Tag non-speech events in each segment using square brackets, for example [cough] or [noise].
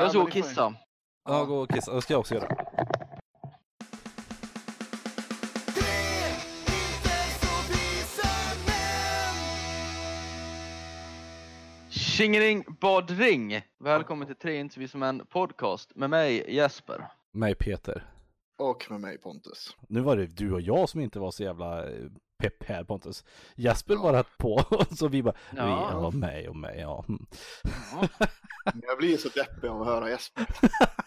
Jag ska gå och kissa. Ja, gå och kissa. Det ska jag också göra. Tjingeling badring! Välkommen till Tre inte som en podcast med mig Jesper. Mig Peter. Och med mig Pontus. Nu var det du och jag som inte var så jävla eh, pepp här Pontus. Jesper Ja. rätt på, [laughs] så vi bara, Ja. vi, ja, mig och mig, ja. Mm. Men Jag blir så deppig av att höra Jesper.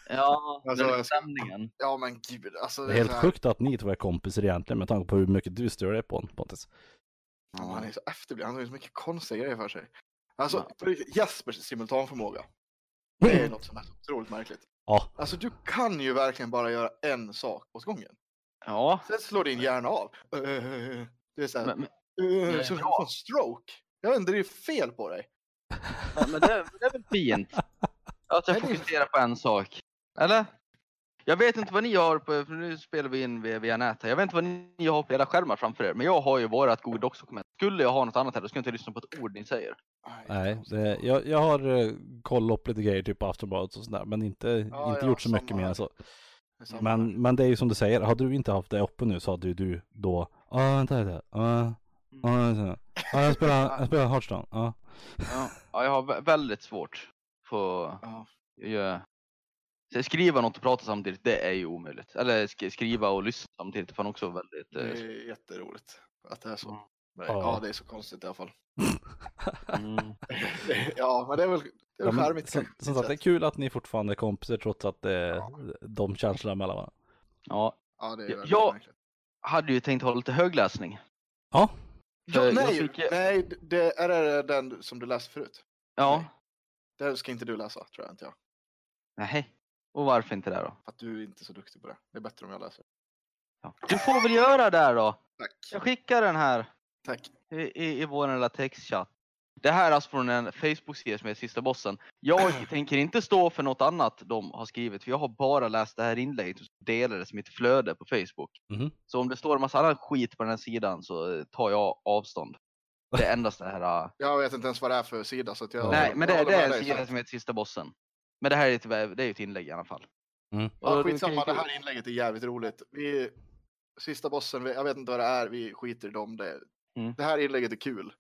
Ja, [laughs] Alltså, den stämningen. Ja men gud, alltså Det är helt här- sjukt att ni två är kompisar egentligen med tanke på hur mycket du stör dig på Pontus. Ja, han är så efterbliven, han har så mycket konstiga grejer för sig. Alltså, Ja. Jespers simultanförmåga. [laughs] Det är något som är otroligt märkligt. Ja, Alltså du kan ju verkligen bara göra en sak åt gången. Ja, Sen slår din hjärna av. Det är så här, men, men, uh, det är som att bra. få en stroke. Jag vet inte, det är fel på dig. men det, är- det är väl fint? Att jag fokuserar på en sak. Eller? Jag vet inte vad ni har på, för nu spelar vi in via, via nätet. Jag vet inte vad ni har på era skärmar framför er, men jag har ju vårat Google Docs-dokument. Skulle jag ha något annat här, då skulle jag inte lyssna på ett ord ni säger. nej, det, jag, jag har eh, kollat upp lite grejer typ på Aftonbladet och sådär, men inte, Ja, inte ja, gjort så mycket mer än så. Men, men det är ju som du säger, hade du inte haft det uppe nu så hade ju du då, ja vänta lite, ja, ja, vänta. ja jag spelar, [laughs] jag spelar Hearthstone, ja. Ja, ja jag har vä- väldigt svårt för. Ja. att Så skriva något och prata samtidigt, det är ju omöjligt. Eller sk- skriva och lyssna samtidigt, det fan också väldigt... Det eh, är jätteroligt att det är så. Mm. Ja. Ja, det är så konstigt i alla fall. [laughs] Mm. [laughs] Ja, men det är väl, det är Ja, väl men charmigt. som, som sagt, det är kul att ni fortfarande är kompisar trots att det är Ja. de känslorna mellan varandra. Ja, Ja, det är Ja, väldigt jag- märkligt. Hade ju tänkt ha lite högläsning. Ja, Ja, nej, fick nej, det är det den som du läste förut. Ja, Nej. Det ska inte du läsa, tror jag inte jag. nej. Och varför inte det då? För att du är inte så duktig på det. Det är bättre om jag läser. Ja. Du får väl göra det då. Tack. Jag skickar den här Tack. i, i, i vår lilla textchatt. Det här är alltså från en Facebook-sida som är Sista Bossen. Jag [clears throat] tänker inte stå för något annat de har skrivit, för jag har bara läst det här inlägget och delar det som ett flöde på Facebook. Mhm. Så om det står en massa annan skit på den här sidan så tar jag avstånd. Det är endast det här... äh, Jag vet inte ens vad det är för sida. Så att jag, Nej, men det, jag det håller är med en sida så- som heter Sista Bossen. Men det här är ett, det är ett inlägg i alla fall. Mm. Ja, skitsamma, det här inlägget är jävligt roligt. Vi, sista bossen, vi, jag vet inte vad det är, vi skiter i dem. Det, Mm. det här inlägget är kul.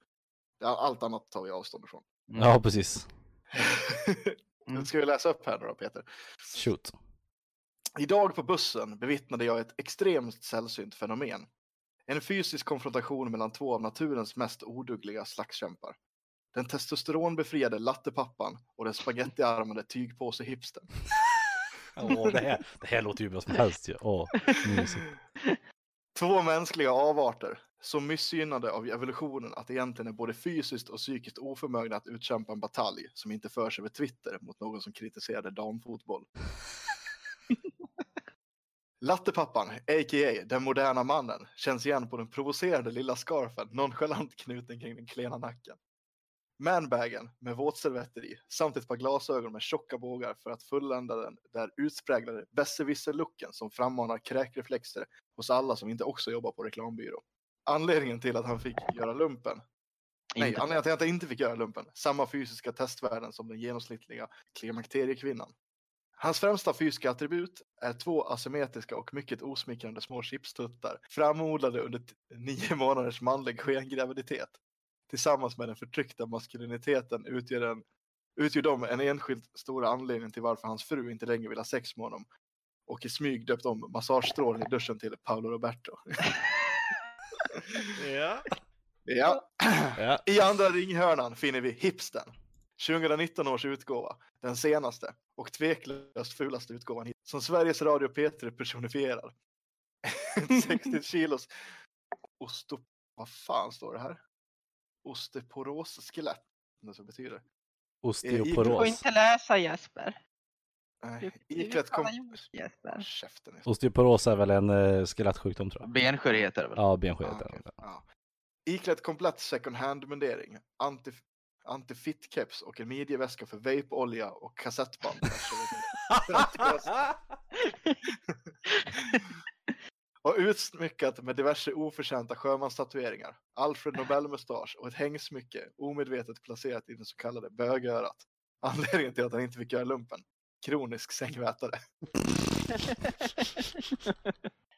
Allt annat tar vi avstånd ifrån. Ja precis. [laughs] Mm. Ska vi läsa upp här nu då, Peter? Shoot. Idag på bussen bevittnade jag ett extremt sällsynt fenomen. En fysisk konfrontation mellan två av naturens mest odugliga slagskämpar. Den testosteronbefriade lattepappan och den spagettiarmade tygpåse-hipstern. [laughs] Åh, det, här, det här låter ju bra som helst ju. Åh. [laughs] Två mänskliga avarter, så missgynnade av evolutionen att egentligen är både fysiskt och psykiskt oförmögna att utkämpa en batalj som inte förs över Twitter mot någon som kritiserade damfotboll. [laughs] Lattepappan, a.k.a. den moderna mannen, känns igen på den provocerande lilla scarfen nonchalant knuten kring den klena nacken. Manbagen med våtservetter i samt ett par glasögon med tjocka bågar för att fullända den där utspräglade besserwisser-looken som frammanar kräkreflexer hos alla som inte också jobbar på reklambyrå. Anledningen till att han fick göra lumpen, nej, Inte- anledningen till att han inte fick göra lumpen, samma fysiska testvärden som den genomsnittliga klimakteriekvinnan. Hans främsta fysiska attribut är två asymmetriska och mycket osmickrande små chipstuttar framodlade under nio [laughs] månaders manlig skengraviditet. Tillsammans med den förtryckta maskuliniteten utgör, den, utgör de en enskild stora anledning till varför hans fru inte längre vill ha sex med honom och i smyg döpt om massagestrålen i duschen till Paolo Roberto. [laughs] Ja. Ja. Ja. I andra ringhörnan finner vi Hipsten. 2019 års utgåva, den senaste och tveklöst fulaste utgåvan hit, som Sveriges Radio P3 personifierar. [laughs] Ett 60 kilos ostop... Vad fan står det här? Osteoporoseskelett, vad det betyder. Du Osteoporos. får inte läsa Jesper. Nej, iklätt kom... Jesper. Käften. Osteoporos är väl en eh, skelettsjukdom tror jag. Benskörhet är det väl? Ja, benskörhet. okej, är det. ja. Iklätt komplett second hand-mundering, anti, anti-fit-keps och en midjeväska för vapeolja och kassettband. [laughs] [laughs] och utsmyckat med diverse oförtjänta sjömanstatueringar, Alfred Nobel-mustasch och ett hängsmycke omedvetet placerat i det så kallade bögörat. Anledningen till att han inte fick göra lumpen. Kronisk sängvätare. [laughs]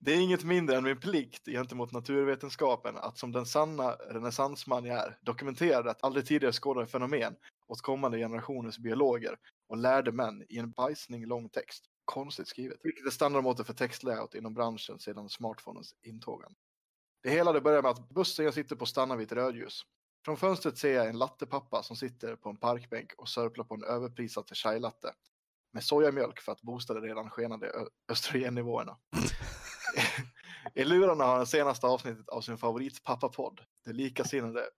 Det är inget mindre än min plikt gentemot naturvetenskapen att som den sanna renässansman jag är dokumentera ett aldrig tidigare skådade fenomen åt kommande generationers biologer och lärde män i en bajsning lång text. Konstigt skrivet. Vilket är standardmåttet för textlayout inom branschen sedan smartphonens intågande. Det hela det börjar med att bussen jag sitter på stannar vid ett rödljus. Från fönstret ser jag en lattepappa som sitter på en parkbänk och sörplar på en överprisad chai-latte med sojamjölk för att boosta de redan skenande östrogennivåerna. [laughs] I lurarna har den senaste avsnittet av sin favorit pappapodd, det likasinnade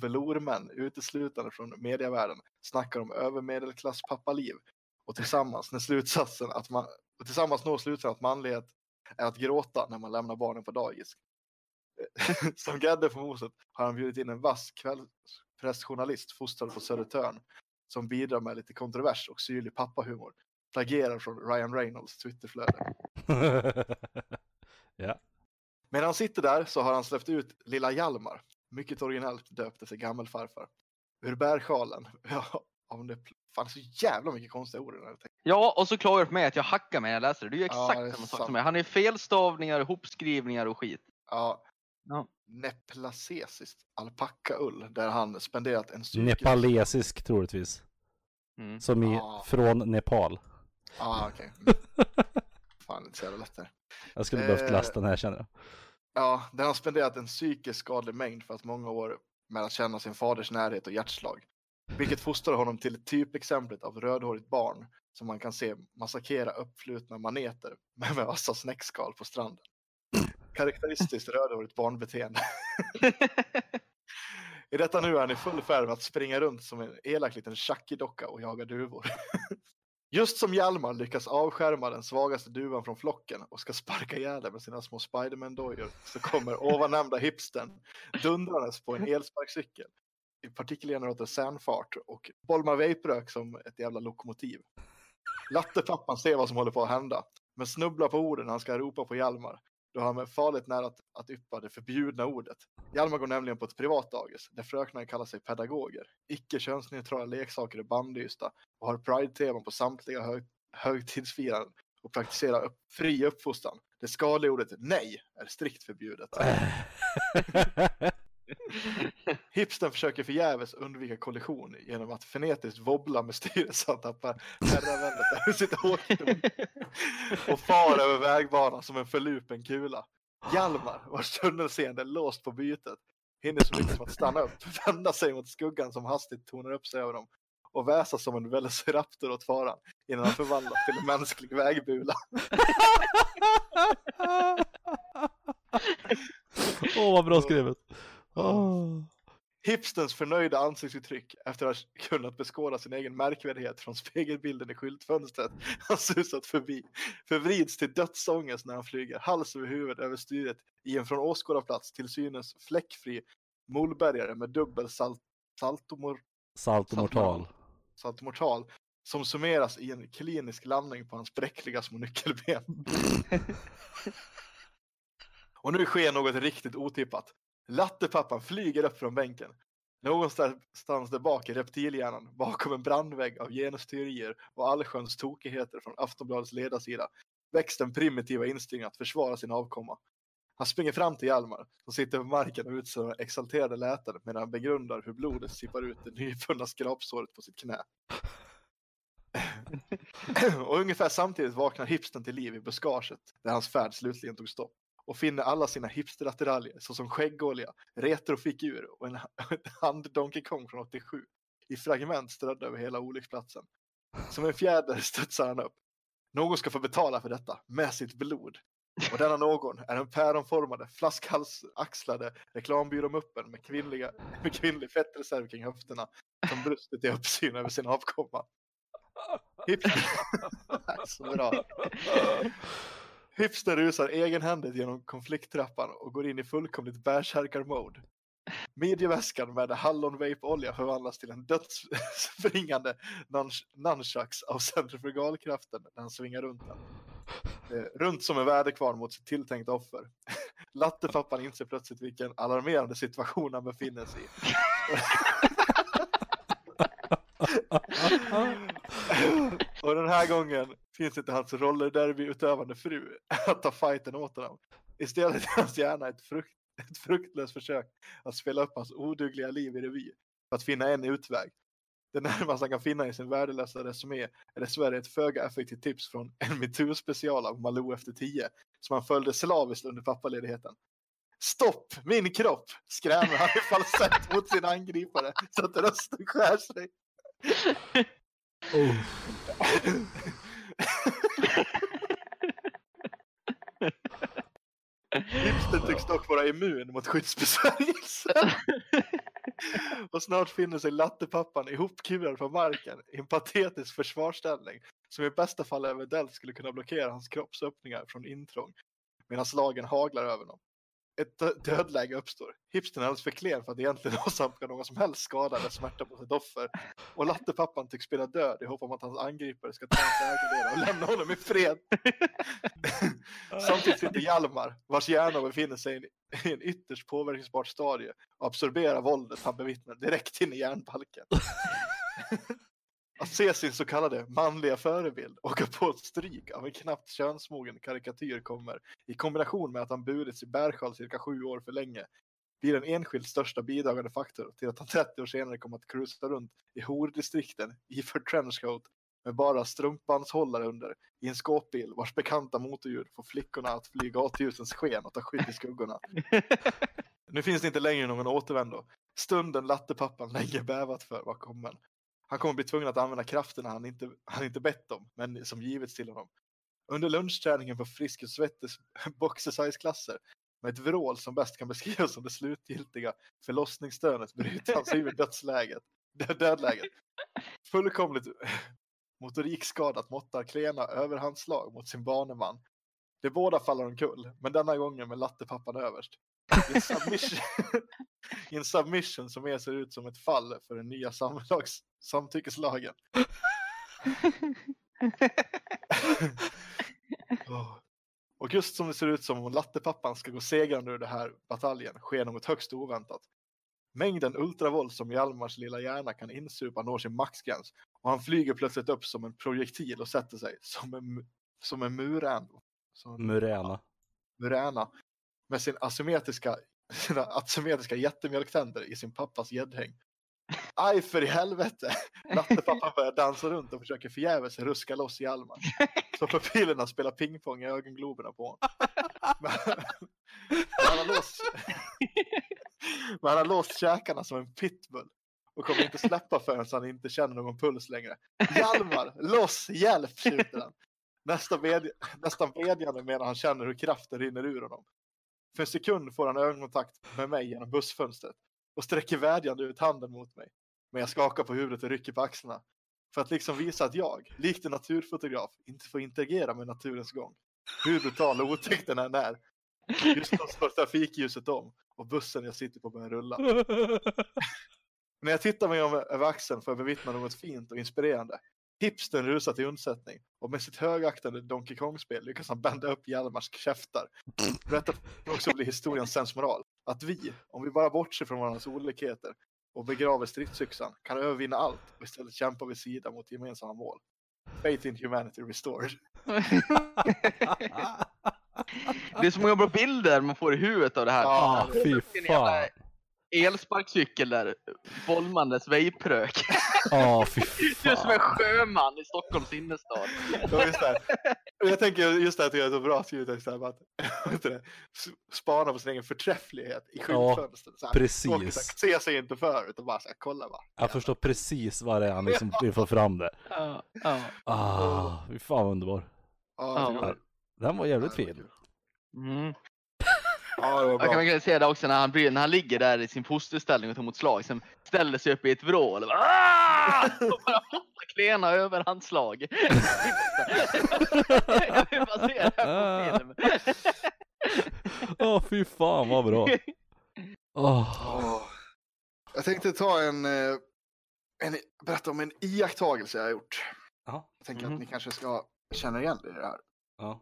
velourmän uteslutande från medievärlden, snackar om övermedelklass pappaliv och tillsammans, när slutsatsen att man, och tillsammans når slutsatsen att manlighet är att gråta när man lämnar barnen på dagis. [laughs] Som grädde på moset har han bjudit in en vass kvällspressjournalist fostrad på Södertörn som bidrar med lite kontrovers och syrlig pappahumor. Plagierar från Ryan Reynolds Twitterflöde. [laughs] ja. Medan han sitter där så har han släppt ut lilla Hjalmar, mycket originellt döpt efter gammelfarfar. Ur bärsjalen. [laughs] Ja, om det fan så jävla mycket konstiga ord i den här texten. Ja, och så klagar du på mig att jag hackar mig när jag läser det. Det är ju Ja, exakt det är samma sak sant. som mig. Han är felstavningar, ihopskrivningar och skit. Ja. Ja. Neplacesiskt alpackaull där han spenderat en cykel. Nepalesisk troligtvis. Mm. Som i Ja. från Nepal. Ja, okej. Mm. [laughs] Fan, inte så jävla lätt där. Jag skulle behövt Eh. lasta den här känner jag. Ja, där han spenderat en psykiskt skadlig mängd för att många år med att känna sin faders närhet och hjärtslag. Vilket fostrar honom till typexemplet av rödhårigt barn som man kan se massakrera uppflutna maneter med med vassa snäckskal på stranden. Karaktäristiskt rödhårigt barnbeteende. [laughs] I detta nu är han i full färd med att springa runt som en elak liten Chucky-docka och jaga duvor. [laughs] Just som Hjalmar lyckas avskärma den svagaste duvan från flocken och ska sparka ihjäl den med sina små Spiderman-dojor så kommer ovannämnda hipstern dundrandes på en elsparkcykel i partikelgenerator sänfart och bolmar vaporök som ett jävla lokomotiv. Lattepappan ser vad som håller på att hända, men snubblar på orden när han ska ropa på Hjalmar då han är farligt nära att, att yppa det förbjudna ordet. Hjalmar går nämligen på ett privat dagis där fröknarna kallar sig pedagoger. Icke könsneutrala leksaker är bannlysta och har pride-teman på samtliga hög, högtidsfiranden och praktiserar upp, fri uppfostran. Det skadliga ordet nej är strikt förbjudet. [laughs] [laughs] [laughs] Hipstern försöker förgäves undvika kollision genom att fenetiskt wobbla med styret så han tappar herraväldet över sitt åkdon och far över vägbanan som en förlupen kula. Hjalmar, vars tunnelseende är låst på bytet, hinner så mycket som att stanna upp, vända sig mot skuggan som hastigt tonar upp sig över dem och väsa som en velociraptor åt faran innan han förvandlas till en mänsklig vägbula. Åh vad bra skrivet. Åh. [laughs] Hipsterns förnöjda ansiktsuttryck efter att ha kunnat beskåda sin egen märkvärdighet från spegelbilden i skyltfönstret [laughs] han susat förbi förvrids till dödsångest när han flyger hals över huvud över styret i en från åskådarplats till synes fläckfri molbergare med dubbel salt, saltomor, Saltomortal. saltomortal som summeras i en klinisk landning på hans bräckliga små nyckelben. [laughs] Och nu sker något riktigt otippat. Lattepappan flyger upp från bänken. Någonstans där bak i reptilhjärnan, bakom en brandvägg av genusteorier och allsköns tokigheter från Aftonbladets ledarsida, väcks den primitiva instinkten att försvara sin avkomma. Han springer fram till Hjalmar, som sitter på marken och utsöndrar exalterade läten medan han begrundar hur blodet sippar ut det nyfunna skrapsåret på sitt knä. [laughs] och ungefär samtidigt vaknar hipstern till liv i buskaget där hans färd slutligen tog stopp och finner alla sina hipsterattiraljer såsom skäggolja, retrofigur och en [laughs] hand Donkey Kong från 87 i fragment strödda över hela olycksplatsen. Som en fjäder studsar han upp. Någon ska få betala för detta med sitt blod. Och denna någon är den päronformade, flaskhalsaxlade reklambyråmuppen med, kvinnliga, [laughs] med kvinnlig fettreserv kring höfterna som brustit i uppsyn över sin avkomma. Hipster... [laughs] Så bra. Hipster rusar egenhändigt genom konflikttrappan och går in i fullkomligt bärsärkar-mode. Midjeväskan med hallonvape-olja förvandlas till en dödsspringande nunchucks av centrifugalkraften när han svingar runt den. Eh, runt som en väderkvarn mot sitt tilltänkta offer. Lattepappan inser plötsligt vilken alarmerande situation han befinner sig i. [laughs] [laughs] Och den här gången finns inte hans rollerderby-utövande fru [laughs] att ta fighten åt honom. Istället är hans hjärna ett, frukt, ett fruktlöst försök att spela upp hans odugliga liv i revy för att finna en utväg. Det närmaste han kan finna i sin värdelösa resumé är dessvärre ett föga effektivt tips från [laughs] en metoo-special av Malou efter tio som han följde slaviskt under pappaledigheten. Stopp min kropp! skrämmer han i falsett mot sin angripare så att rösten skär sig. Oh. Hipster tycks dock vara immun mot skyddsbesvärjelser. [laughs] och snart finner sig lattepappan ihopkurad på marken i en patetisk försvarsställning som i bästa fall eventuellt skulle kunna blockera hans kroppsöppningar från intrång medan slagen haglar över honom. Ett dö- dödläge uppstår. Hipstern är alldeles för klen för att egentligen [laughs] åsamka någon som helst skada eller smärta på sitt offer. Och lattepappan tycks spela död i hopp om att hans angripare ska ta hans ägodelar och lämna honom i fred. [laughs] Samtidigt sitter Hjalmar, vars hjärna befinner sig i en ytterst påverkningsbart stadie och absorberar våldet han bevittnar direkt in i hjärnbalken. [laughs] Att se sin så kallade manliga förebild åka på ett stryk av en knappt könsmogen karikatyr kommer, i kombination med att han burits i bärsjal cirka sju år för länge, blir den enskilt största bidragande faktor till att han 30 år senare kommer att cruisa runt i hordistrikten iförd trenchcoat med bara strumpbandshållare under i en skåpbil vars bekanta motorljud får flickorna att fly gatljusens sken och ta skydd i skuggorna. [laughs] Nu finns det inte längre någon återvändo. Stunden lattepappan länge bävat för var kommen. Han kommer bli tvungen att använda krafterna han inte, han inte bett om, men som givits till honom. Under lunchträningen på Friskis Svettes [laughs] boxersize-klasser med ett vrål som bäst kan beskrivas som det slutgiltiga förlossningsstönet bryter han sig ur [laughs] dödsläget, dö- dödläget. Fullkomligt [laughs] motorikskadat måttar klena överhandslag mot sin baneman. De båda faller omkull, men denna gången med lattepappan överst. I en submission, i en submission som mer ser ut som ett fall för den nya samlags, samtyckeslagen. [laughs] Och just som det ser ut som om lattepappan ska gå segrande ur den här bataljen sker något högst oväntat. Mängden ultravåld som Hjalmars lilla hjärna kan insupa når sin maxgräns och han flyger plötsligt upp som en projektil och sätter sig som en, som en muren. Som en Muräna. muräna med sin asymmetriska, [laughs] sina asymmetriska jättemjölktänder i sin pappas gäddhäng. Aj för i helvete! Lattepappan börjar dansa runt och försöker förgäves ruska loss Hjalmar. Så pupillerna spelar pingpong i ögongloberna på honom. Men, men han har låst, men han har låst käkarna som en pitbull och kommer inte släppa förrän han inte känner någon puls längre. Hjalmar, loss, hjälp, tjuter han. Nästan, ved, nästan bedjande medan han känner hur kraften rinner ur honom. För en sekund får han ögonkontakt med mig genom bussfönstret och sträcker vädjande ut handen mot mig. Men jag skakar på huvudet och rycker på axlarna. För att liksom visa att jag, likt en naturfotograf, inte får interagera med naturens gång. Hur brutal och otäck den än är. Just då slår trafikljuset om och bussen jag sitter på börjar rulla. [laughs] När jag tittar mig om över axeln får jag bevittna något fint och inspirerande. Hipstern rusar till undsättning och med sitt högaktande Donkey Kong-spel lyckas han bända upp Hjalmars käftar. Detta får också bli historiens sensmoral. Att vi, om vi bara bortser från varandras olikheter och begraver stridsyxan, kan övervinna allt och istället kämpa vid sidan mot gemensamma mål. Faith in humanity restored. [laughs] Det är så många bra bilder man får i huvudet av det här. Ah, Ja, fy fan. Elsparkcykel där, bolmandes vejprök. Ja, [laughs] fy Du är som en fan. sjöman i Stockholms innerstad. Ja, just det. Jag tänker just det här att jag är så bra skrivet så här, att du spana på sin egen förträfflighet i skyltfönstret. här. precis. Och så här, Se sig inte för utan bara så här, kolla va. Jag förstår precis vad det är han liksom [laughs] vill få fram det. Ja, ja. Ah, fy fan vad underbar. Ja, Ja. det. Den var jävligt Ja, fin. Mm. Ja, det var Jag kan bra. verkligen se det också när han, blir, när han ligger där i sin fosterställning och tar emot slag. Sen ställer sig upp i ett vrål. Och bara, "Ah!" och bara klena överhandslag. [laughs] Jag vill bara se det här på film. Åh, fy fan vad bra. Åh. Jag tänkte ta en, eh, en, berätta om en iakttagelse jag har gjort. Ja. Jag tänker Mhm. att ni kanske ska känna igen det här. Ja.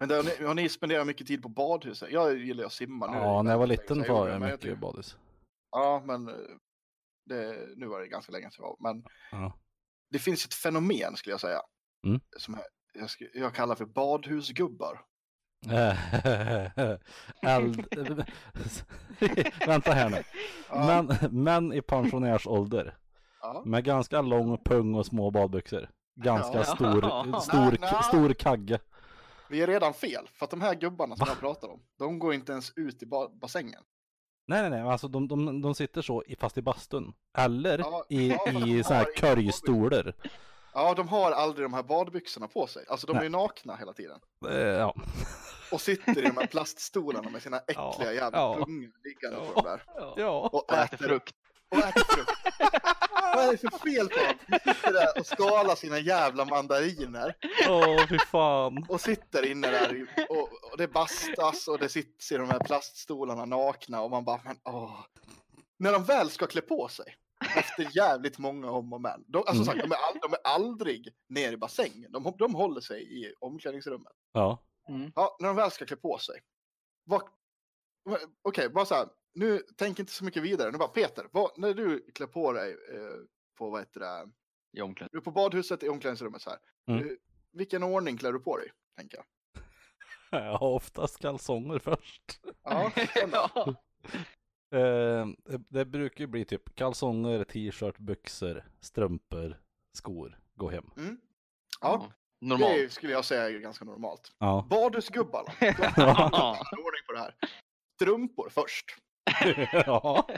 Men där, har, ni, har ni spenderat mycket tid på badhuset? Jag gillar att simma. Nu ja, när jag var liten var jag mycket i badhus. Ja, men eh, det, nu var det ganska länge sedan jag var. Men Ja. det finns ett fenomen skulle jag säga. Mm. Som jag, jag, kallar för badhusgubbar. [laughs] Eld... [laughs] Vänta här nu. Ja, Män, män i pensionärsålder ja. med ganska lång pung och små badbyxor. Ganska Ja. stor, [laughs] stor, nej. stor kagge. Vi är redan fel, för att de här gubbarna som jag pratar om, de går inte ens ut i ba- bassängen. Nej, nej, nej, alltså de, de, de sitter så i, fast i bastun. Eller Ja, i, ja, i de så här körjstolar. Ja, de har aldrig de här badbyxorna på sig. Alltså de är Nej. ju nakna hela tiden. Eh, ja. Och sitter i de här plaststolarna med sina [laughs] äckliga Ja, jävla ja. pungar liggande på dem där. ja. Och, äter, frukt. Och äter frukt. Vad är det för fel på dem? De sitter där och skalar sina jävla mandariner. Åh, fy fan. Och sitter inne där och, och det bastas och det sitter i de här plaststolarna nakna och man bara, men åh. När de väl ska klä på sig, efter jävligt många om och men. De, alltså Mm. sagt, de, är all, de är aldrig ner i bassängen. De, de håller sig i omklädningsrummet. Ja. Mm. Ja, när de väl ska klä på sig. Okej, bara så här. Nu tänk inte så mycket vidare. Nu bara Peter, vad, när du klär på dig eh, på vad heter det? I omklädningsrummet. Du är på badhuset i omklädningsrummet så här. Mm. Eh, vilken ordning klär du på dig? Tänker jag. [laughs] Jag har oftast kalsonger först. Ja, [laughs] ja. Eh, det, det brukar ju bli typ kalsonger, t-shirt, byxor, strumpor, skor. Gå hem. Mm. Ja, Normalt. det skulle jag säga är ganska normalt. Ja. Badhusgubbarna. [laughs] De Ja. har ordning på det här. Strumpor först. [laughs] ja.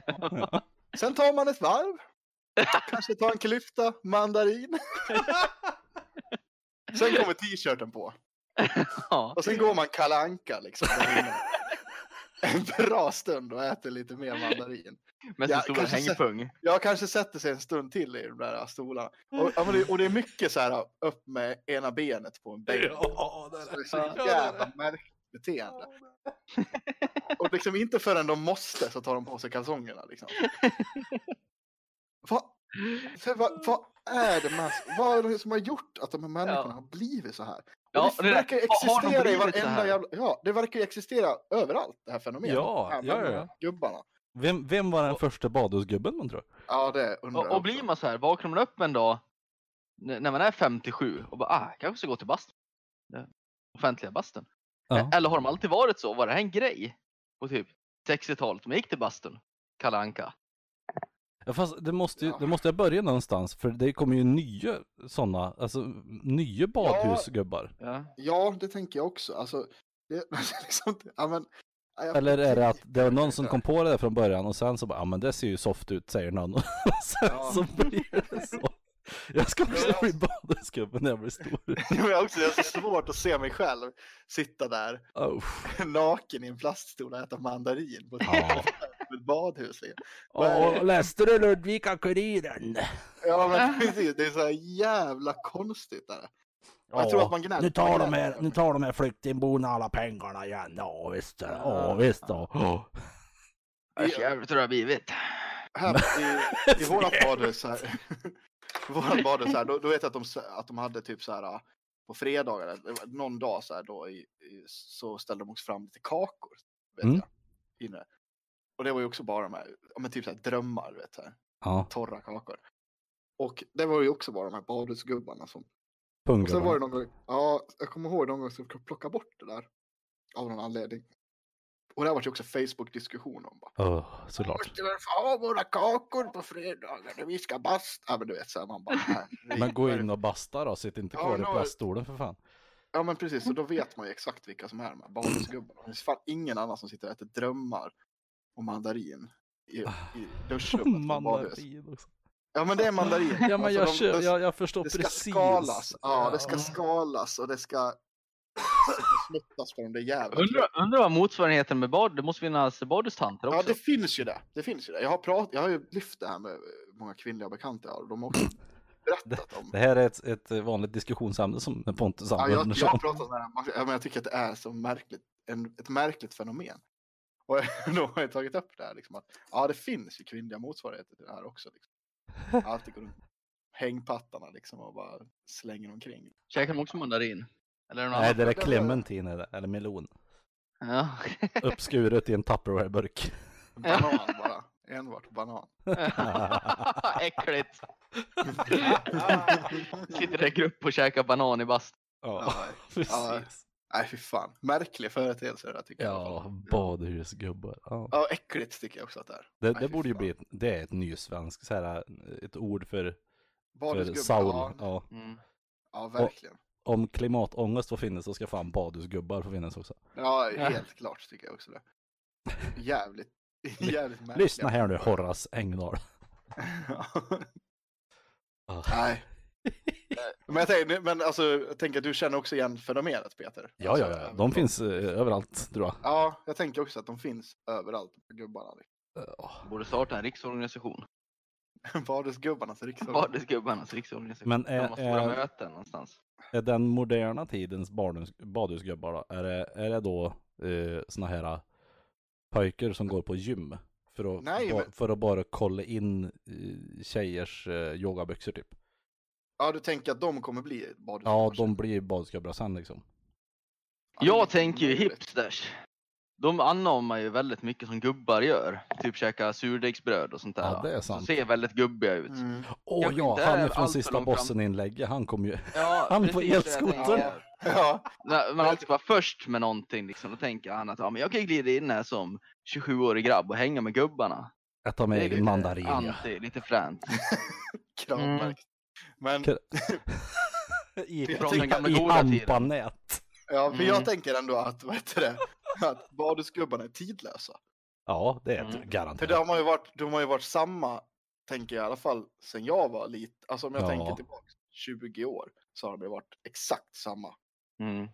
[laughs] Sen tar man ett varv. Kanske tar en klyfta, mandarin. [laughs] Sen kommer t-shirten på. Ja. Och sen går man kalanka liksom. En bra stund och äter lite mer mandarin. Med sin stora hängpung. Jag kanske sätter sig en stund till i de där stolarna. Och, och det är mycket så här upp med ena benet på en bänk. Ja, det Så är det är så jävla märkligt beteende. [laughs] Och liksom inte förrän de måste så tar de på sig kalsongerna liksom. Vad, vad, vad är det med, vad är det som har gjort att de här människorna Ja. har blivit så här? Och Ja, det det verkar ju de existera i varenda jävla, ja, det verkar ju existera överallt det här fenomenet. Ja, här ja, ja, Gubbarna. Vem, vem var den första badhusgubben man tror? Ja, det undrar Och, jag och blir man så här, vaknar man upp en dag när man är 57 och bara, ah, kanske ska gå till bastun. Offentliga bastun. Ja. Eller har de alltid varit så? Var det här en grej? På typ 60-talet, man gick till bastun. Kalle Anka. Ja, fast det måste ju, Ja. det måste jag börja någonstans för det kommer ju nya sådana, alltså nya badhusgubbar. Ja. Ja, det tänker jag också. Alltså, det, [laughs] liksom, ja, men, Eller är det att det var någon som kom på det där från början och sen så bara, ja men det ser ju soft ut säger någon. [laughs] Och sen Ja. så blir det så. [laughs] Jag ska också Ja. bli badhusgubbe när jag blir stor. [laughs] Jag har också det är så svårt att se mig själv sitta där Oh. [laughs] naken i en plaststol och äta mandarin på ett, Ja. badhus. Vad? Och läste du Ludvika-Kuriren? Ja, men precis. Det är så här jävla konstigt. Där. Jag tror att man gnäller. nu tar de här, nu tar de här flyktingborna alla pengarna igen. Ja visst, ja visst. Ja. Det är jävligt hur det har blivit. Här i, i vårat badhus här. I vårat badhus här, då, då vet jag att de, att de hade typ så här på fredagar, var någon dag så här då i, i, så ställde de också fram lite kakor. Vet Mm. jag. Inne. Och det var ju också bara de här, ja, men typ så här drömmar, vet så här, Ja, torra kakor. Och det var ju också bara de här badhusgubbarna som Och sen var det någon gång, ja, jag kommer ihåg någon gång som jag plockade bort det där. Av någon anledning. Och det här var ju också Facebook-diskussion om bara. Oh, såklart. Måste väl få ha våra kakor på fredagar när vi ska basta. Ja men du vet så här, man bara. [laughs] herregud, Men gå in och basta då, sitt inte Ja, kvar i nå- plaststolen för fan. Ja men precis, så då vet man ju exakt vilka som är de här badhusgubbarna. Det finns fan ingen annan som sitter och äter drömmar och mandarin i, i [laughs] duschrummet. Mandarin också. Ja men det är mandarin. [laughs] Ja men Alltså, jag, de- kör, de- jag, jag förstår Det ska precis. skalas. Ja, det ska Ja. skalas och det ska smuttas på de där jävla Undrar, undrar vad motsvarigheten med bad, det måste finnas badhustanter också. Ja, det finns ju det. Det finns ju det. Jag har, prat, jag har ju lyft det här med många kvinnliga bekanta och de har också berättat om. Det här är ett, ett vanligt diskussionsämne som Pontus Ja, jag, använder jag har pratat med men jag tycker att det är så märkligt, en, ett märkligt fenomen. Och [laughs] då har jag tagit upp det här liksom att ja, det finns ju kvinnliga motsvarigheter till det här också. Liksom. Alltid går runt hängpattarna liksom och bara slänger omkring. Käkar de också mandarin? Eller är det något Nej, det är clementin det, eller melon. Ja. Uppskuret i en Tupperware-burk. Banan bara. [laughs] Enbart banan. [laughs] Äckligt. [laughs] Sitter i grupp och käkar banan i bastun. Ja, Ja, ja. precis. Nej, fy fan. Märklig företeelse det där tycker jag. i alla Ja, badhusgubbar. Ja. Ja, äckligt tycker jag också att det är. Det, Nej, det borde ju bli ett, det är ett nysvenskt, så här, ett ord för, för. Ja, Ja. Mm. ja, verkligen. Om klimatångest får finnas så ska fan badhusgubbar få finnas också. Ja, helt klart tycker jag också det. Jävligt, [laughs] [laughs] jävligt märkligt. Lyssna här nu Horace Engdahl. [laughs] Ah. Nej. Men jag tänker, men alltså, jag tänker att du känner också igen fenomenet Peter? Ja, Alltså, ja, ja. De finns eh, överallt tror jag. Ja, jag tänker också att de finns överallt, gubbarna. liksom. Eh, Borde starta en riksorganisation. [laughs] Badhusgubbarnas riksdag. Badhusgubbarnas riksorganisation. Men är- De måste vara är- möten någonstans. Är den moderna tidens badhus, badhusgubbar då, är det, är det då eh, såna här eh, pojkar som går på gym? För att, Nej, ba, men- för att bara kolla in eh, tjejers eh, yogabyxor typ. Ja, du tänker att de kommer bli badhusgubbar? Ja, de blir badhusgubbar sen liksom. Jag tänker ju hipsters. De anammar ju väldigt mycket som gubbar gör. Typ käka surdegsbröd och sånt där. Ja, det är sant. ser väldigt gubbiga ut. Mm. Åh Kanske ja, inte han är från sista bossen-inlägget. Han kom ju... Ja, [laughs] Han på elskotern. Ja, man alltid ska vara först med någonting liksom, då tänker han att ja, men jag kan glida in här som 27-årig grabb och hänga med gubbarna. Jag tar med egen lite mandarin ja. Anti, lite fränt. [laughs] kravmärkt. Men, K- [laughs] I, gamla i tiden. hampanät. ja, för Mm. jag tänker ändå att, vad heter det, att badhusgubbarna är tidlösa. Ja, det är Mm. För garanterat. det har man ju varit, de har ju varit samma, tänker jag i alla fall, sen jag var liten. Alltså om jag Ja. tänker tillbaka 20 år, så har de ju varit exakt samma. Mm.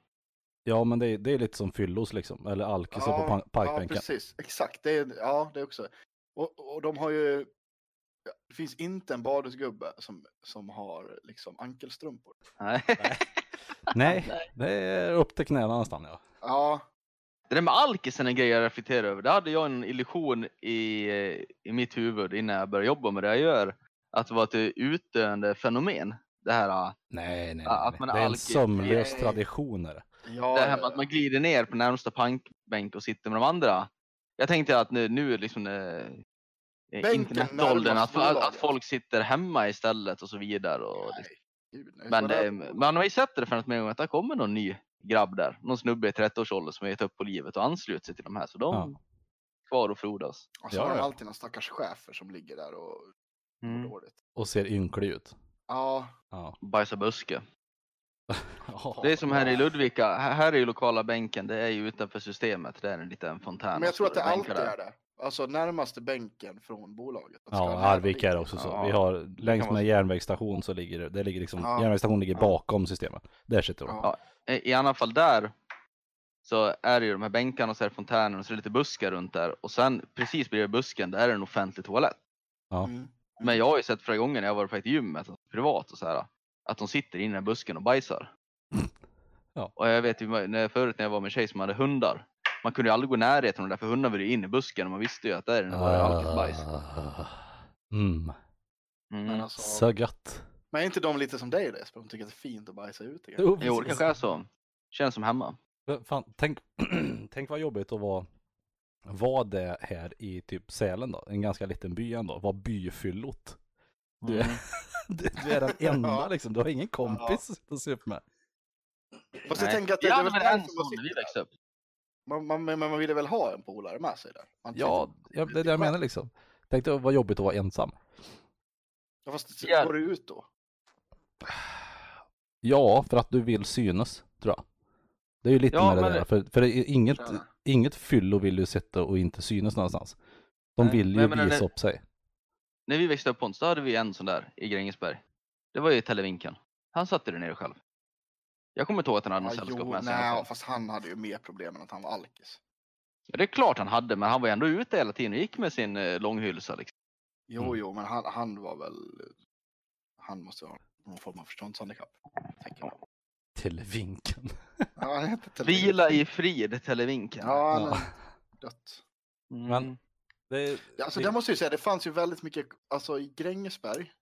Ja, men det är, det är lite som fyllos liksom. Eller alkisar på pa- ja, parkbänken. precis. Exakt. Det är, ja, det också. Och, och de har ju... ja, Det finns inte en badhusgubbe som, som har liksom ankelstrumpor. Nej. [laughs] Nej, Nej. det är upp till knäna nästan ja. Ja, Det där med alkisen är en grej jag reflekterar över. Det hade jag en illusion i, i mitt huvud innan jag började jobba med det jag gör. Att det var ett utdöende fenomen. Det här, äh, Nej, nej, nej. Att nej. man är det är en sömnlös Nej. tradition. Ja, det här med att man glider ner på närmsta pankbänk och sitter med de andra. Jag tänkte att nu, nu är liksom eh, internetåldern, att, att, att folk sitter hemma istället och så vidare. Och, Nej, gud, nej. men det, där- man har ju sett det för att det kommer någon ny grabb där. Någon snubbe i 30-årsåldern som har gett upp på livet och anslutit sig till de här. Så de Ja. kvar och frodas. Och så Ja, har de ja. alltid någon stackars chefer som ligger där och Mm. dåligt. Och ser ynklig ut. Ja, Ja. Bajsa buske. [laughs] Det är som här i Ludvika, här är ju lokala bänken, det är ju utanför systemet, det är en liten fontän. men jag tror att det alltid där. är det. Alltså närmaste bänken från bolaget. Ja, Arvika är det också så. Ja, Vi har längs med järnvägsstation så ligger det, det ligger liksom, Ja. järnvägsstationen ligger Ja. bakom systemet. Där sitter de. Ja. I i alla fall där så är det ju de här bänkarna och så är det fontänen och så är det lite buskar runt där. Och sen precis bredvid busken, där är det en offentlig toalett. Ja. Mm. Men jag har ju sett flera gånger när jag varit på ett gym, alltså, privat och så här, att de sitter inne i busken och bajsar. [laughs] Ja. Och jag vet ju när, förut när jag var med en tjej som hade hundar, man kunde ju aldrig gå i närheten av det, för hundar var ju inne i busken och man visste ju att där inne var det alkisbajs. Ah. Mm. Men, Mm. alltså, Så gött. men är inte de lite som dig Jesper? De tycker att det är fint att bajsa ut igen. Jo, Jo, det kanske är så. Känns som hemma. Men Fan, tänk, [clears throat] tänk vad jobbigt att vara, vara det här i typ Sälen då, en ganska liten by ändå, vara byfyllot. Du, är- Mm. [laughs] du, du är den enda Ja. liksom, du har ingen kompis att sitta och supa med. Fast jag tänker att det, Vi det är väl väl en därför man sån när vi växte upp. Man, man, men man ville väl ha en polare med sig där? Man Ja, ja, det är det jag menar liksom. Tänk dig vad jobbigt att vara ensam. Ja, fast Ja. går du ut då? Ja, för att du vill synas, tror jag. Det är ju lite Ja, med det där, det- för, för det är inget, Ja. inget fyllo vill ju sitta och inte synas någonstans. De Nej, vill ju visa det- upp sig. När vi växte upp på så hade vi en sån där i Grängesberg. Det var ju Televinken. Han satt där nere själv. Jag kommer inte ihåg att han hade något Ja, sällskap jo, med sig. nej, fast han hade ju mer problem än att han var alkis. Ja, Det är klart han hade, men han var ändå ute hela tiden och gick med sin eh, långhylsa. Liksom. Jo, Mm. jo, men han, han var väl... Han måste ha någon form av förståndshandikapp. Tänker jag. Televinken. [laughs] Ja, han heter Televinken. Vila i frid, Televinken. Ja, han Ja. är dött. Mm. Men- Det är, Ja, alltså det- det måste jag ju säga, det fanns ju väldigt mycket, alltså i Grängesberg.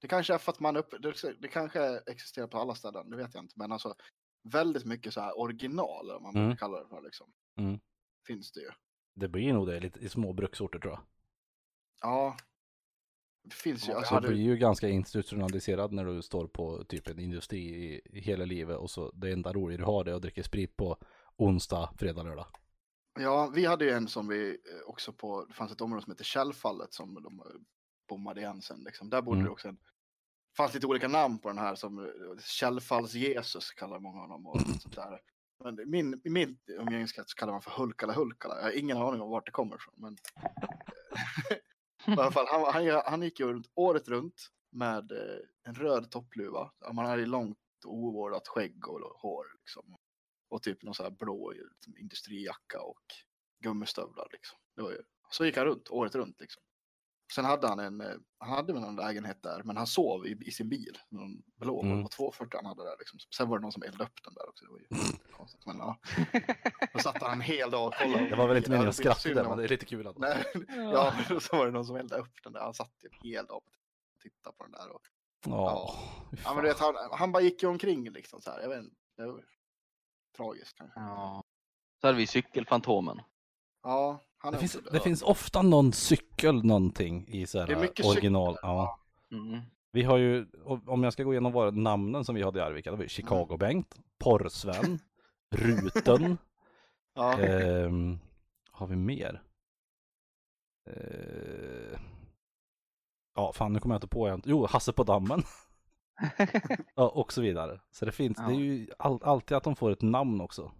Det kanske är för att man upp, det, det kanske existerar på alla ställen, det vet jag inte, men alltså väldigt mycket så här original, om man Mm. brukar kalla det för liksom. Mm. Finns det ju. det blir nog det lite i små bruksorter tror jag. Ja. Det finns ju, Ja, alltså, Du hade, blir ju ganska institutionaliserad när du står på typ en industri i, i hela livet och så det enda roliga du har är att dricka sprit på onsdag, fredag, lördag. ja, vi hade ju en som vi eh, också på, det fanns ett område som heter Källfallet som de eh, bommade igen sen liksom. Där bodde Mm. det också en, det fanns lite olika namn på den här som eh, Källfalls-Jesus kallar många honom och sånt där. Men min, i min umgängeskrets kallar man för Hulkala Hulkala. Jag har ingen aning om vart det kommer ifrån. Men... [laughs] I alla fall, han, han, han gick ju runt, året runt med eh, en röd toppluva. Man hade långt ovårdat skägg och hår. Liksom. Och typ någon sån här blå liksom, industrijacka och gummistövlar. Liksom. Det var ju, så gick han runt, året runt. Liksom. Sen hade han en, eh, han hade väl någon lägenhet där, men han sov i, i sin bil. Någon blå Mm. Volvo 240 han hade där. Liksom. Sen var det någon som eldade upp den där också. Det var ju konstigt. Men ja. Då satt han en hel dag och kollade. Det var väl inte meningen att Ja, skratta där, men det är lite kul att Nej, ja, men så var det någon som eldade upp den där. Han satt en hel dag och tittade på den där. Och, Ja, ja, fan. men du vet, han, han bara gick ju omkring liksom så här. Jag vet inte. Det var tragiskt kanske. Ja. Så hade vi cykelfantomen. Ja, det, finns, det finns ofta någon cykel någonting i så Det är här original. cyklar, Ja. Mm. Vi har ju, om jag ska gå igenom våra namnen som vi hade i Arvika, det var ju Chicago-Bengt, Porrsven, [laughs] Ruten, Ja, ehm, har vi mer? Eh, ja, fan nu kommer jag inte på en. Jo, Hasse på dammen. [laughs] ja, och så vidare. Så det finns, det är Ja. ju all, alltid att de får ett namn också.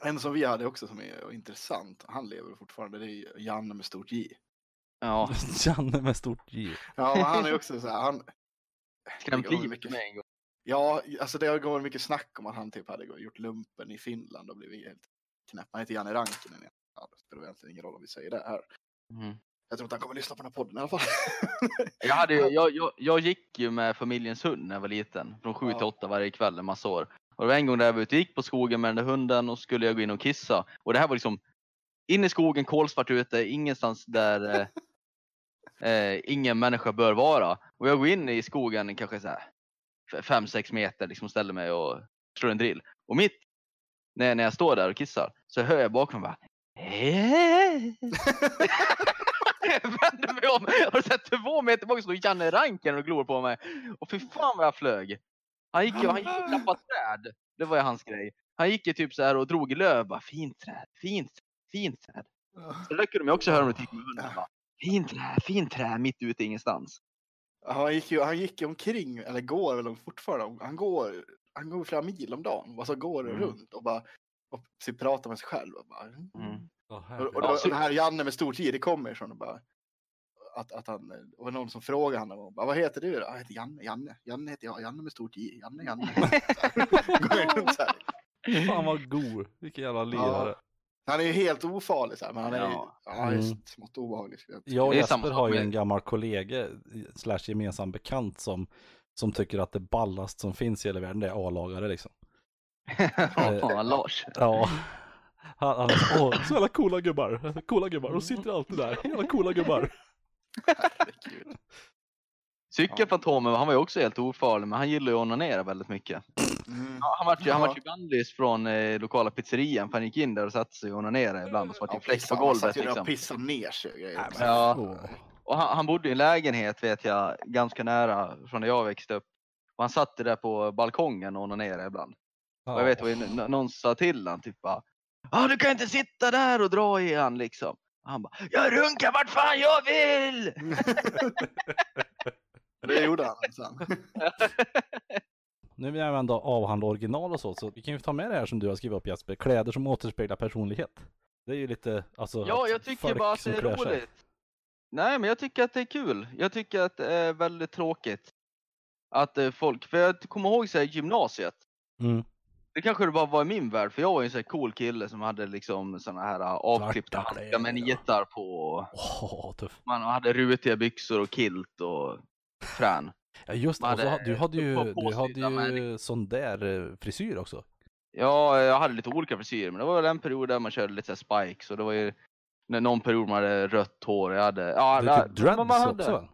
En som vi hade också som är intressant. Han lever fortfarande. Det är Janne med stort J. Ja, [laughs] [laughs] Janne med stort J. Ja, han är också så här. Han, går livet mycket- med en gång. ja, alltså det har gått mycket snack om att han typ hade gjort lumpen i Finland och blivit helt knäpp. Han heter Janne Rankinen. Ja, det spelar egentligen ingen roll om vi säger det här. Mm. Jag tror inte han kommer lyssna på den här podden i alla fall. [laughs] Jag, hade, jag, jag, jag gick ju med familjens hund när jag var liten. Från sju Ja. till åtta varje kväll en massa år. Och det var en gång där jag var ute och gick på skogen med den där hunden och skulle jag gå in och kissa. Och det här var liksom in i skogen, kolsvart ute, ingenstans där eh, eh, ingen människa bör vara. Och jag går in i skogen kanske så här 5-6 meter, liksom ställer mig och slår en drill. Och mitt när, när jag står där och kissar så hör jag bakom mig bara [laughs] Jag vänder mig om och du sett två meter bak står Janne Ranken och glor på mig. Och fy fan vad jag flög. Han gick ju han gick och klappade träd. Det var ju hans grej. Han gick ju typ så här och drog i löv. Bara, fint träd, fint, fint träd. Så det kunde de ju också höra om det gick med hunden. Fint träd, fint träd mitt ute i ingenstans. Han gick ju han gick ju omkring, eller går väl fortfarande. Han går, han går flera mil om dagen. Och så går Mm. runt och bara och pratar med sig själv. Och, bara, Mm. Oh, och, och, då, så- det här Janne med stor tid, det kommer ifrån och bara att, att han, det var någon som frågade honom, och bara, vad heter du då? Jag heter Janne, Janne, Janne heter jag, Janne med stort J, Janne, Janne. [laughs] Fan vad god. Vilken jävla lirare. Han är ju helt ofarlig så här, men han är ju Ja. ja, han är Mm. smått obehaglig. jag Jag och Jesper har ju en gammal kollega slash gemensam bekant som, som tycker att det ballast som finns i hela världen det är A-lagare liksom. [laughs] Ja, Lars. Ja. Han, han är så, åh, så jävla coola gubbar. Coola gubbar. De sitter alltid där. Jävla coola gubbar. Herregud. Cykelfantomen, han var ju också helt ofarlig, men han gillar ju att onanera väldigt mycket. Mm. Ja, Han vart ju, han Ja. vart ju bannlyst från eh, lokala pizzerian för han gick in där och satte sig och onanerade ibland och så vart det Ja, fläck på pissa, han golvet satt ju där liksom. och pissade ner sig och grejer. Ja. Och han, han bodde i en lägenhet vet jag, ganska nära från där jag växte upp. Och han satt där på balkongen och onanerade ibland. Och jag vet n- någon sa till han typ bara Ja du kan inte sitta där och dra i han liksom. Och han bara Jag runkar vart fan jag vill! [laughs] Det gjorde han sen. [laughs] Nu vill jag ändå avhandla original och så, så vi kan ju ta med det här som du har skrivit upp Jesper. Kläder som återspeglar personlighet. Det är ju lite, alltså. Ja jag tycker bara att det är roligt. Nej men jag tycker att det är kul. Jag tycker att det är väldigt tråkigt. Att eh, folk, för jag kommer ihåg så här, gymnasiet. Mm. Det kanske det bara var i min värld, för jag var ju en sån här cool kille som hade liksom såna här uh, avklippta handskar med nitar på. Åh, tuff. Man hade rutiga byxor och kilt och frän. Ja just det, hade ha- du hade ju, du hade med ju sån där eh, frisyr också. Ja, jag hade lite olika frisyrer, men det var väl en period där man körde lite så här spikes och det var ju när någon period man hade rött hår. Jag hade, ja, Du typ dreads hade. också?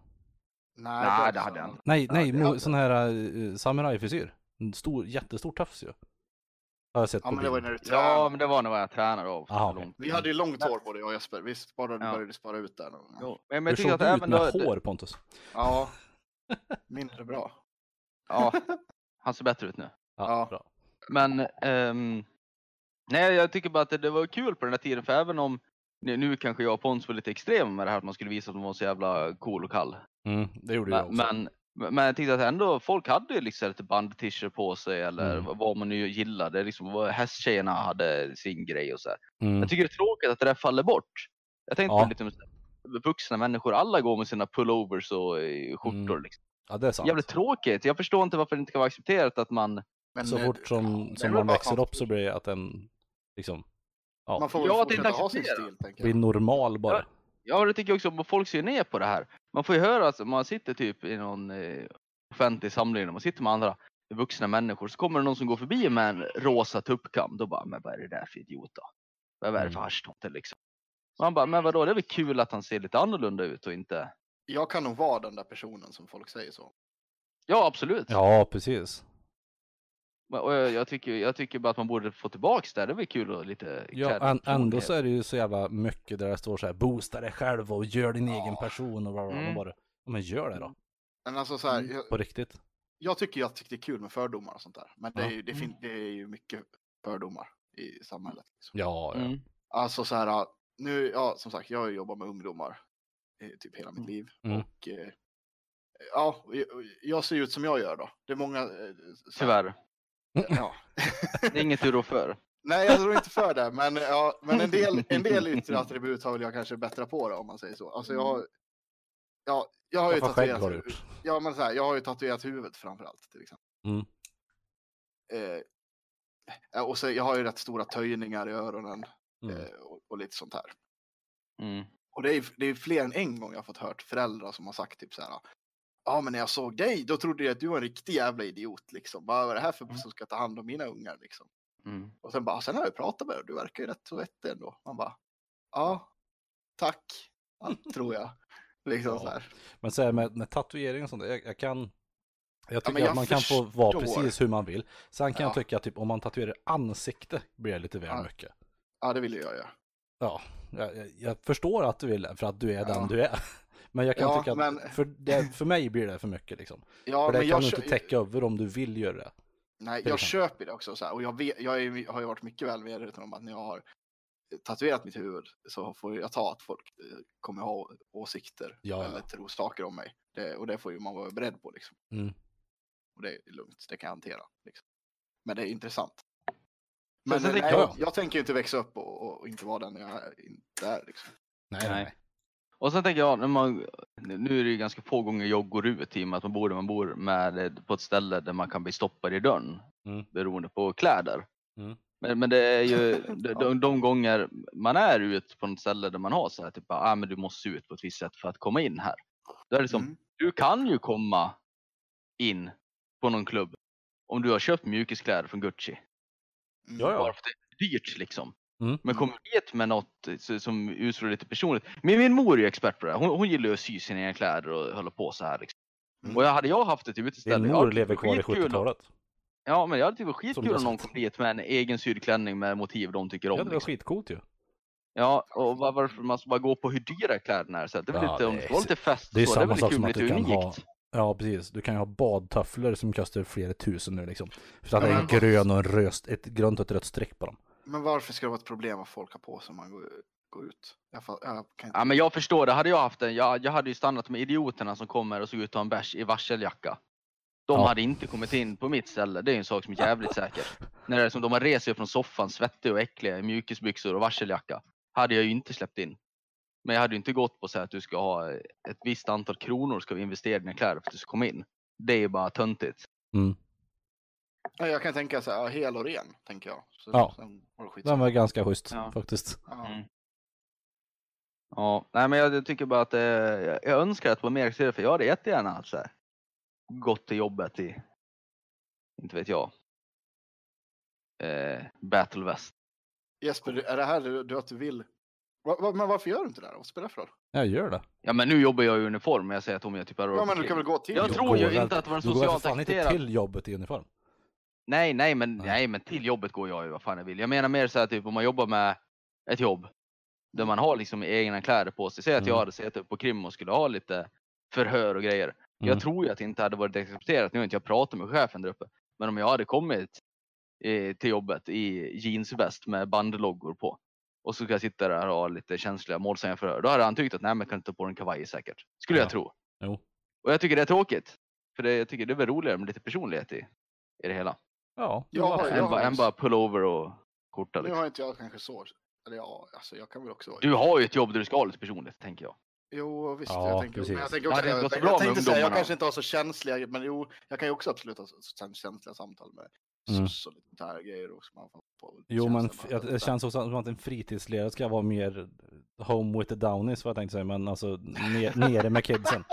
Nej, Nej, det det hade jag inte. Nej, nej, sån här uh, samurajfrisyr. En stor, jättestor tofs ju. Har jag sett Ja på men det var när du tränade. Ja, men det var nog jag tränade av. Aha, långt. Vi hade ju långt hår både jag och Jesper. Vi sparade, Ja. började spara ut där. Jo, Men jag såg att du ut även med då, hår Pontus? Ja, mindre bra. Ja, [laughs] han ser bättre ut nu. Ja, Ja. bra. Men ehm, nej, jag tycker bara att det, det var kul på den här tiden, för även om nu, nu kanske jag och Pons var lite extrema med det här att man skulle visa att man var så jävla cool och kall. Mm, det gjorde jag Men, också. men, men jag tyckte att ändå folk hade ju liksom lite bandtischer på sig eller Mm. vad man nu gillade. Liksom, vad hästtjejerna hade sin grej och så här. Mm. Jag tycker det är tråkigt att det där faller bort. Jag tänkte Ja. på lite med vuxna människor, alla går med sina pullovers och eh, skjortor. Mm. Liksom. Ja, det är sant. Jävligt tråkigt. Jag förstår inte varför det inte kan vara accepterat att man Men, Så eh, fort som, som man växer upp så blir det att den liksom ja, Man får väl Ja, fortsätta ha sin stil, tänker blir normal bara. Ja, det tycker jag också. Folk ser ner på det här. Man får ju höra att man sitter typ i någon eh, offentlig samling och man sitter med andra vuxna människor. Så kommer det någon som går förbi med en rosa tuppkam. Då bara, men vad är det där för idiot då? Vad är det för Mm. haschtomte liksom? Man bara, men vadå, det är väl kul att han ser lite annorlunda ut och inte... Jag kan nog vara den där personen som folk säger så. Ja, absolut. Ja, precis. Och jag, jag, tycker, jag tycker bara att man borde få tillbaks det. Det är väl kul och lite Ja, än, ändå så är det ju så jävla mycket där det står så här, boosta dig själv och gör din egen Ja. person och bla. Mm. Man bara, men gör det då, Men alltså så här, Mm. jag, på riktigt. jag tycker ju att det är kul med fördomar och sånt där. Men det är, Ja. ju, det, fin- det är ju mycket fördomar i samhället. Liksom. Ja, ja. Mm. Alltså så här, nu, ja som sagt, jag har jobbat med ungdomar i typ hela mitt Mm. liv. Mm. Och eh, ja, jag, jag ser ut som jag gör då. Det är många... eh, så Tyvärr. Ja. Det är inget du rår för. Nej, jag tror inte för det, men, ja, men en, del, en del [laughs] yttre attribut har väl jag kanske bättra på det om man säger så. Alltså jag har, ja, jag har ju har tatuerat, gjort. ja, men så här, jag har ju tatuerat huvudet framför allt till exempel. Mm. Eh, ja, och så, jag har ju rätt stora töjningar i öronen Mm. eh, och, och lite sånt här. Mm. Och det är, det är fler än en gång jag har fått hört föräldrar som har sagt typ så här. Ja, men när jag såg dig, då trodde jag att du var en riktig jävla idiot liksom. Vad är det här för som ska ta hand om mina ungar liksom? Mm. Och sen bara, sen har jag pratat med dig, du verkar ju rätt så vettig ändå. Man bara, ja, tack, ja, tror jag. [laughs] Liksom Ja. så här. Men så här med, med tatuering och sånt, jag, jag kan jag tycker men jag att man kan få vara förstår. precis hur man vill. Sen kan Ja. jag tycka att typ, om man tatuerar ansikte blir det lite väl Ja. mycket. Ja, det vill jag göra. Ja, jag, jag, förstår att du vill för att du är Ja. den du är. Men jag kan Ja, tycka att men- för, det, för mig blir det för mycket liksom. Ja, för det men kan jag, du kö- inte täcka över om du vill göra det. nej, jag köper det också så här. Och jag, vet, jag är, har ju varit mycket väl medveten om att när jag har tatuerat mitt huvud så får jag ta att folk eh, kommer ha åsikter Ja, ja. eller tro saker om mig. Det, och det får ju man vara beredd på liksom. Mm. Och det är lugnt, det kan jag hantera. Liksom. Men det är intressant. Men Men nej, jag- jag, tänker ju inte växa upp och, och inte vara den jag är, inte är. Liksom. Nej. nej. Och sen tänker jag, när man, nu är det ju ganska få gånger jag går ut i och med att man bor där man bor med, på ett ställe där man kan bli stoppad i dörren Mm. beroende på kläder. Mm. Men, men det är ju [laughs] de, de, de gånger man är ute på något ställe där man har så här typ, ah, men du måste se ut på ett visst sätt för att komma in här. Då är det som, Mm. du kan ju komma in på någon klubb om du har köpt mjukiskläder från Gucci. Ja, ja. Bara för att det är dyrt liksom. Mm. Men kommer dit med något så- som utstrålar lite personligt. Men min mor är ju expert på det här. Hon, hon gillar ju att sy sina egna kläder och hålla på så här. Liksom. Mm. Och jag, hade jag haft ett uteställe. Din mor lever kvar i skitkul om- 70-talet. Ja, men jag hade tyckt det var Som skitkul om någon kom dit med en egen sydd klänning med motiv de tycker om. Ja, det var liksom. skitcoolt ju. Ja, och var- varför man ska bara gå på hur dyra kläderna är. Så det är väl Ja, lite, om det ska vara lite fest det är så, samma det är väl kul lite kan ha- unikt. Ja, precis. Du kan ju ha badtofflor som kostar flera tusen nu liksom. För att det är en grön och en röst, ett grönt och ett rött streck på dem. Men varför ska det vara ett problem vad folk har på sig om man går, går ut? Jag, fa- jag kan inte... Ja, men jag förstår det. Hade jag haft en, jag, jag hade ju stannat med idioterna som kommer och såg ut att ha en bärs i varseljacka. De Ja. hade inte kommit in på mitt ställe. Det är en sak som är jävligt säker. När det är som de har rest sig från soffan, svettiga och äckliga i mjukisbyxor och varseljacka. Hade jag ju inte släppt in. Men jag hade ju inte gått på att säga att du ska ha ett visst antal kronor ska vi investera i dina kläder för att du ska komma in. Det är ju bara töntigt. Mm. Ja, jag kan tänka så här, hel och ren, tänker jag. Så, Ja. Den var ganska schysst Ja. faktiskt. ja. Mm. Ja, nej men jag, jag tycker bara att eh, jag, önskar att det var mer accepterat för jag hade jättegärna så här, gått till jobbet i, inte vet jag, eh, Battle West. Jesper, är det här du, du att du vill? Va, va, men varför gör du inte det här? Vad spelar det för roll? Jag gör det. Ja men nu jobbar jag i uniform men jag säger att om jag typ är Ja, men du kan väl gå till Jag jobbet? tror Du ju går inte att det var en Du går väl socialt för fan inte accepterad- till jobbet i uniform? Nej, nej, men, Nej. nej. men till jobbet går jag ju vad fan jag vill. Jag menar mer så här typ om man jobbar med ett jobb där man har liksom egna kläder på sig. Säg att jag Mm. hade suttit upp på krim och skulle ha lite förhör och grejer. Mm. Jag tror ju att det inte hade varit accepterat. Nu har inte jag pratat med chefen där uppe. Men om jag hade kommit eh, till jobbet i jeansväst med bandloggor på och så ska jag sitta där och ha lite känsliga målsägandeförhör. Då hade han tyckt att nej, men jag kan inte ta på en kavaj säkert. Skulle Ja. jag tro. Jo. Och jag tycker det är tråkigt. För det, jag tycker det är väl roligare med lite personlighet i, i det hela. Ja, Ja, jo, absolut. jag Än, bara, har- än bara pullover och skjorta. Nu Liksom. har inte jag kanske så. Eller ja, alltså jag kan väl också vara. Du har ju ett jobb där du ska ha lite personlighet, tänker jag. Jo, visst. Ja, jag tänker, men jag tänker Ja, också, det jag, jag, med tänkte säga, jag kanske inte har så känsliga, men jo, jag kan ju också absolut ha så- så känsliga samtal med Mm. SUS och lite här grejer. Och som man får på Jo, men jag- det känns också som att en fritidsledare ska vara mer home with the downies, vad jag tänkte säga, men alltså ner, nere med kidsen.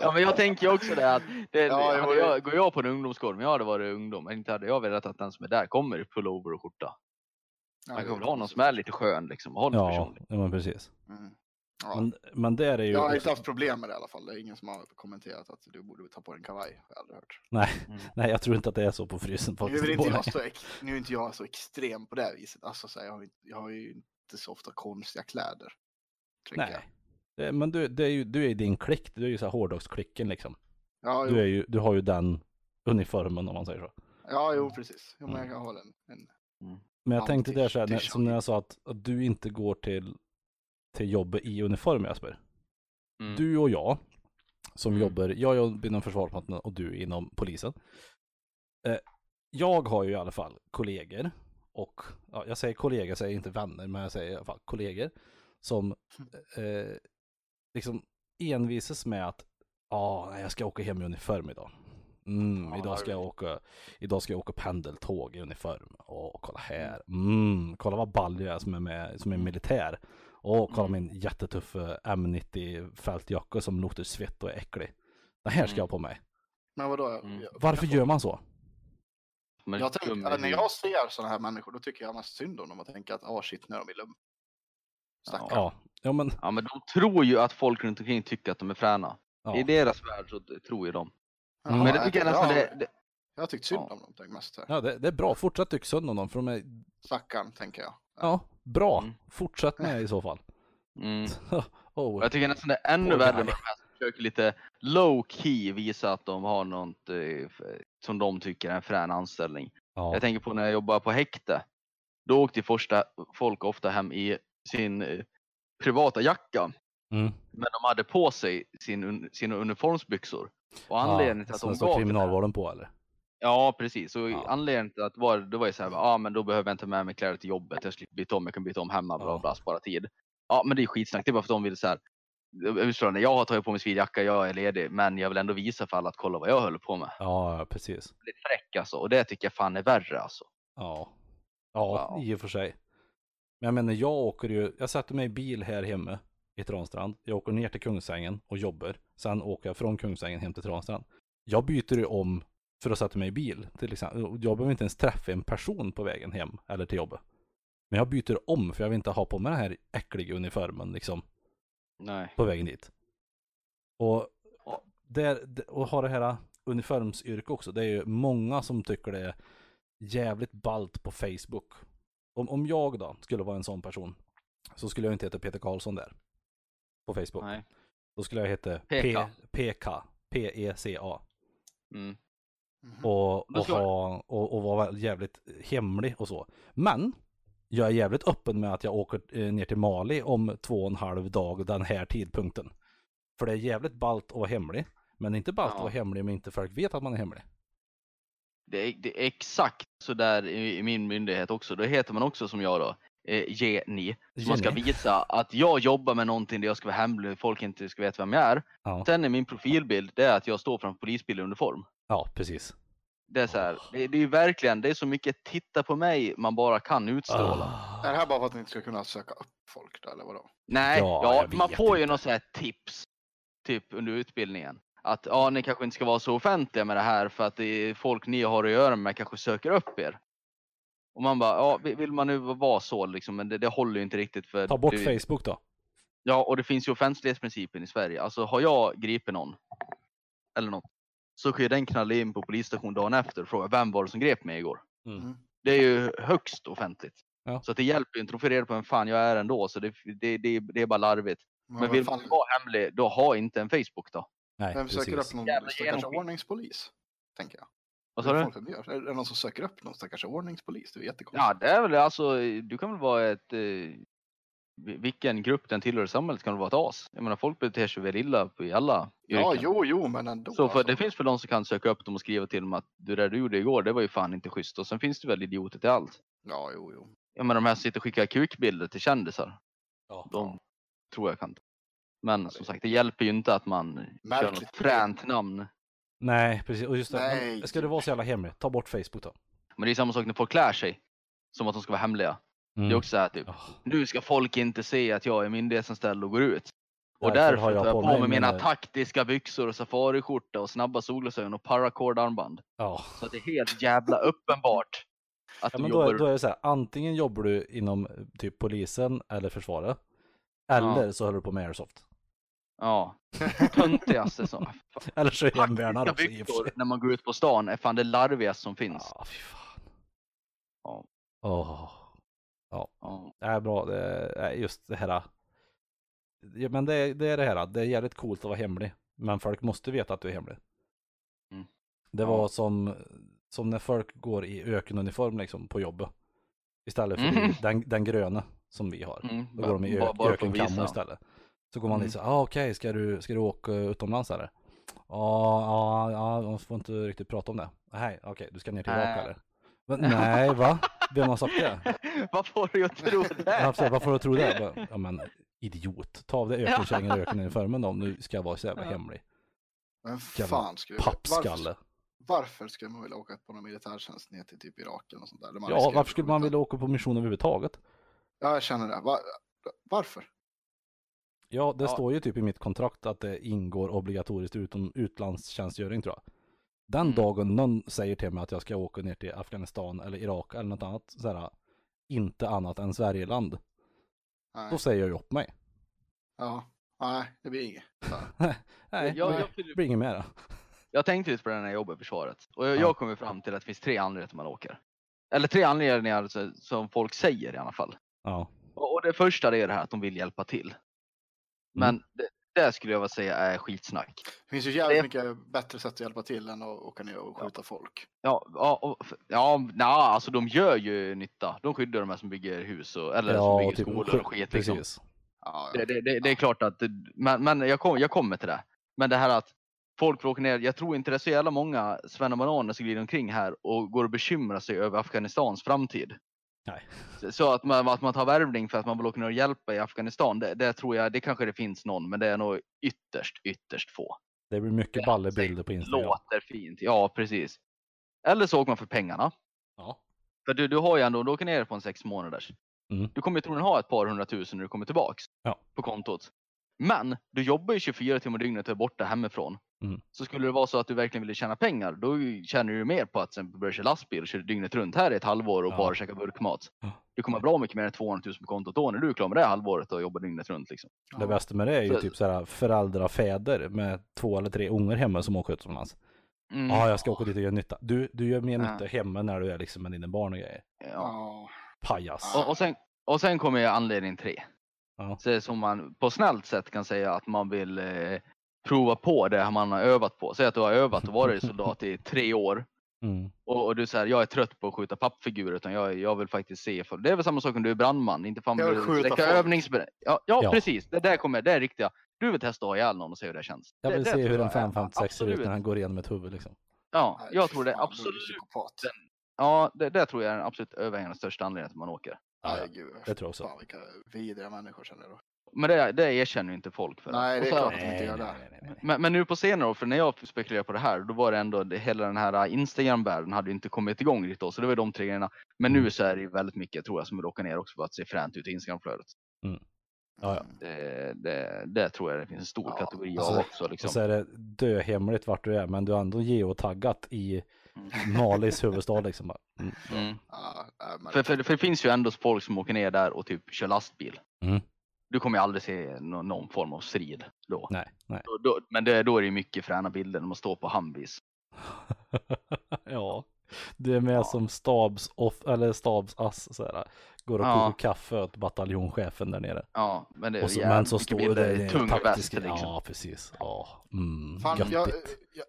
Ja, men jag tänker ju också det att det, Ja, jo. jag, går jag på en ungdomsgård, om jag hade varit ungdom, inte hade jag velat att den som är där kommer i pullover och skjorta. Man kan väl ha någon som är lite skön liksom, och ha lite Ja, ja, men precis. Mm. Ja. Men, men det är ju. Jag har inte haft problem med det i alla fall. Det är ingen som har kommenterat att du borde ta på dig en kavaj. Jag har aldrig hört. Nej, Mm. nej, jag tror inte att det är så på frysen Nu är, inte jag så [laughs] ex- nu är inte jag så extrem på det viset. Alltså, så här, jag, har, jag har ju inte så ofta konstiga kläder. tänker jag. Det- Men du, det är ju, du är i din klick, du är ju så här hårdrocksklicken liksom. Ja, Du, är ju, du har ju den uniformen om man säger så. ja, jo precis. Jo, men jag kan hålla en, en Men jag Ja, tänkte det- där så här, det när, som när jag sa att, att du inte går till, till jobbet i uniform Jesper. Mm. Du och jag som Mm. jobbar, jag jobbar inom Försvarsmakten och du inom polisen. Eh, jag har ju i alla fall kollegor och, ja, jag säger kollegor, jag säger inte vänner, men jag säger i alla fall kollegor som eh, liksom envisas med att ja, nej, jag ska åka hem i uniform idag. Mm, Ja, idag ska jag åka, idag ska jag åka pendeltåg i uniform. Åh, kolla här. Mm, kolla vad ball jag är som är med, som är militär. Åh, kolla Mm. min jättetuffa M90 fältjacka som luktar svett och är äcklig. Den här ska jag ha på mig. Men vadå? Mm. Varför gör man så? Men jag tänker, när jag ser sådana här människor, då tycker jag mest synd om dem och tänker att, ah shit, nu är de i lugn. Stackarn. Ja, ja men Ja, men de tror ju att folk runt omkring tycker att de är fräna. ja. I deras värld så tror ju de. Jaha, men det tycker jag nästan ja, det, det, Jag har tyckt synd Ja. om dem, mest här. ja det, det är bra. Fortsätt tycka synd om dem för de är, Stackarn, tänker jag. ja, bra. Mm. Fortsätt med i så fall. mm. [laughs] oh. Jag tycker nästan det är ännu Poor värre med de här som försöker lite low key visa att de har något eh, som de tycker är en frän anställning. ja. Jag tänker på när jag jobbade på häkte. Då åkte första folk ofta hem i sin eh, privata jacka. Mm. Men de hade på sig sin, sina uniformsbyxor. Och anledningen till att de gav kriminalvården på eller? Ja, precis. Och Ja. anledningen till att var, det var ju så här, ja ah, men då behöver jag inte med mig kläder till jobbet. Jag slipper byta om, jag kan byta om hemma, bla Ja. bla, spara tid. Ja, men det är skitsnack. Det är bara för att de vill så här. Jag har tagit på mig svidjacka, jag är ledig, men jag vill ändå visa för alla att kolla vad jag håller på med. Ja, precis. Lite fräck alltså, och det tycker jag fan är värre alltså. Ja. Ja, Wow. i och för sig. Men jag menar, jag åker ju, jag sätter mig i bil här hemma i Transtrand. Jag åker ner till Kungsängen och jobbar. Sen åker jag från Kungsängen hem till Transtrand. Jag byter ju om för att sätta mig i bil till exempel. Jag behöver inte ens träffa en person på vägen hem eller till jobbet. Men jag byter om för jag vill inte ha på mig den här äckliga uniformen liksom Nej. på vägen dit. Och, där, och ha det här uniformsyrke också. Det är ju många som tycker det är jävligt ballt på Facebook. Om, om jag då skulle vara en sån person så skulle jag inte heta Peter Karlsson där. På Facebook. Nej. Då skulle jag heta PK. P-E-C-A. Mm. Mhm. Och, och, ha, och, och vara jävligt hemlig och så. Men jag är jävligt öppen med att jag åker eh, ner till Mali om två och en halv dag den här tidpunkten. För det är jävligt ballt att vara hemlig. Men inte ballt Ja. att vara hemlig om inte folk vet att man är hemlig. Det, är, det är exakt så där i, i min myndighet också. Då heter man också som jag då, eh, Jenny. Så man ska Jenny. visa att jag jobbar med någonting där jag ska vara hemlig, folk inte ska veta vem jag är. Ja, Sen är min profilbild, det är att jag står framför polisbil i uniform. ja precis. Det är så här, det, det är ju verkligen, det är så mycket titta på mig man bara kan utstråla. Ah. Är det här bara för att ni inte ska kunna söka upp folk då, eller vadå? Nej, Ja, ja, man får ju något så här tips, typ under utbildningen. Att ja, ni kanske inte ska vara så offentliga med det här för att det är folk ni har att göra med kanske söker upp er. Och man bara, ja, vill- man nu vara så liksom, men det, det håller ju inte riktigt för... Ta bort det, Facebook då. Ja, och det finns ju offentlighetsprincipen i Sverige. Alltså har jag gripit någon, eller något, så kan ju den knalla in på polisstation dagen efter och fråga vem var det som grep mig igår? Mm. Mm. Det är ju högst offentligt. Ja. Så att det hjälper ju inte, de får reda på vem fan jag är ändå, så det, det, det, det är bara larvigt. Men, Men vill fan, man vara hemlig, då ha inte en Facebook då. Nej, vem söker precis. upp någon Jävla stackars ordningspolis? Tänker jag. Vad sa du? Är det någon som söker upp någon stackars ordningspolis? Det är Ja, jättekonstigt. det är väl alltså, du kan väl vara ett, eh, vi- vilken grupp den tillhör i samhället kan väl vara ett as. Jag menar folk beter sig väl illa i alla Ja, yrken. jo, jo, men ändå. Så för alltså. det finns väl de som kan söka upp dem och skriva till dem att det där du gjorde igår, det var ju fan inte schysst. Och sen finns det väl idioter till allt. Ja, jo, jo. Jag menar de här som sitter och skickar kukbilder till kändisar. Ja. De tror jag kan. Men som sagt, det hjälper ju inte att man kör Märkligt. något fränt namn. Nej, precis. Och just det, Nej, men ska det vara så jävla hemligt, ta bort Facebook då. Men det är samma sak när folk klär sig. Som att de ska vara hemliga. Mm. Det är också så här typ, Ja. nu ska folk inte se att jag är myndighetsanställd och går ut. Och Därför därför har jag jag på på mig mig mina mina- taktiska byxor och safariskjorta och snabba solglasögon och paracordarmband. Ja. Så att det är helt jävla uppenbart att Ja, du men då, jobbar. är, då är det så här, antingen jobbar du inom eh, typ polisen eller försvaret. Eller så håller du på med airsoft. Ja, töntigaste som. [laughs] Eller så är hemvärnare Taktiska också i och för sig. byxor när man går ut på stan är fan det larvigaste som finns. Ja, fy fan. Ja. Åh. Ja. Det är bra, det är just det här. Ja, men det, är- det är det här, det är jävligt coolt att vara hemlig. Men folk måste veta att du är hemlig. Mm. Det Ja. var som, som när folk går i ökenuniform liksom på jobbet. Istället för i den, den gröna som vi har. Mm, Då går de i att ökenkammo istället. Så går man Mm. dit så ah, okej, ska, du, ska du åka utomlands eller? Ja, ja, ja, de får inte riktigt prata om det. Nej, okej, du ska ner till Irak Nej. eller? Men, nej, va? Vem har sagt det? Vad får du att tro [laughs] Ja, det? absolut, varför tror du det? Bara, Ja men idiot, ta av dig ökenkärringen och ökenuniformen [laughs] då om du ska vara så jävla Ja. hemlig. Men fan skulle jag... Varför, Pappskalle. varför skulle man vilja åka på någon militärtjänst ner till typ Irak eller något sånt där? Ja, varför skulle man vilja åka på mission överhuvudtaget? Ja, jag känner det. Va, varför? Ja, det Ja. står ju typ i mitt kontrakt att det ingår obligatoriskt utom utlandstjänstgöring tror jag. Den Mm. dagen någon säger till mig att jag ska åka ner till Afghanistan eller Irak eller något annat sådär, inte annat än Sverigeland, Nej. då säger jag ju upp mig. Ja, nej, det blir inget. Så. [laughs] Nej, Jag, jag, det blir inget mer. jag tänkte lite på det när jag jobbade i försvaret. Och jag, Ja. jag kom fram till att det finns tre anledningar till man åker. Eller tre anledningar så- som folk säger i alla fall. Ja. Och det första är det här att de vill hjälpa till. Men det, det skulle jag vilja säga är skitsnack. Det finns ju jävligt Det- mycket bättre sätt att hjälpa till än att åka ner och skjuta folk. Ja, ja, och, ja na, alltså de gör ju nytta. De skyddar de här som bygger hus och, eller som Ja, bygger typ, skolor och skit. Liksom. precis. Ja, ja. Det, det, det, det är klart att, men, men jag, kom, jag kommer till det. Men det här att folk åka ner, jag tror inte det är så jävla många svennebananer som glider omkring här och går och bekymrar sig över Afghanistans framtid. Nej. Så- att man, att man tar värvning för att man vill åka ner och hjälpa i Afghanistan, det, det tror jag, det kanske det finns någon, men det är nog ytterst, ytterst få. Det blir mycket ballebilder på Instagram. Låter fint, ja precis. Eller så åker man för pengarna. Ja. För du, du har ju ändå, du åker ner på en sex månaders. Mm. Du kommer ju troligen ha ett par hundratusen när du kommer tillbaks Ja. på kontot. Men du jobbar ju 24 timmar dygnet och är borta hemifrån. Mm. Så skulle det vara så att du verkligen ville tjäna pengar, då tjänar du mer på att exempel börja köra lastbil och köra dygnet runt här i ett halvår och Ja. bara käka burkmat. Ja. Du kommer bra mycket mer än 200 000 på kontot då när du är klar med det halvåret och jobbar dygnet runt. Liksom. Det bästa med det är ju Så- typ såhär föräldrafäder med två eller tre ungar hemma som åker utomlands. Mm. Ja, jag ska åka dit och göra nytta. Du, du gör mer Ja. nytta hemma när du är liksom med dina barn och grejer. Ja. Ja. Pajas. Och, och, sen, och sen kommer ju anledning tre. Ja. Så som man på snällt sätt kan säga att man vill eh, prova på det man har övat på. Säg att du har övat och varit soldat i tre år. [laughs] Mm. Och, och du säger jag är trött på att skjuta pappfigurer utan jag, jag vill faktiskt se. För, det är väl samma sak om du är brandman. Inte fan Jag vill du skjuta övningsber- ja, ja, Ja. precis. Det där kommer, det är riktiga. Du vill testa att ha ihjäl någon och se hur det känns. Jag det, vill det se tror hur en jag är 556 ser ut när han går igenom ett huvud liksom. Ja, jag tror det är absolut. Ja, det, det tror jag är den absolut överhängande största anledningen till att man åker. Ja, ja. gud. det tror jag också. Fan, vilka vidriga människor känner då. Men det, det erkänner ju inte folk för. Nej, det är klart. att de inte gör det. nej, nej. Men, men nu på senare år, för när jag spekulerade på det här, då var det ändå, det, hela den här Instagram-världen hade ju inte kommit igång riktigt då, så det var de tre grejerna. Men Mm. nu så är det ju väldigt mycket, tror jag, som vill åka ner också för att se fränt ut i Instagram-flödet. Ja, ja. Mm. Det, det, det tror jag det finns en stor Ja, kategori alltså, av också. Liksom. Och så är det döhemligt vart du är, men du har ändå geotaggat i Mm. Malis [laughs] huvudstad liksom. Mm. Mm. Ja, nej, men- För, för, för det finns ju ändå folk som åker ner där och typ kör lastbil. Mm. Du kommer ju aldrig se någon, någon form av strid då. Nej, nej. då, då men det, då är det ju mycket fräna bilder när man står på Humvees [laughs] ja. Du är med Ja. som stabs off, eller stabsass så här. Går och Ja. kokar kaffe åt bataljonschefen där nere. Ja, men det är Och så, jävligt men så står det där i tung väst taktisk liksom. Ja, precis. Ja, mm, Fan, jag, jag,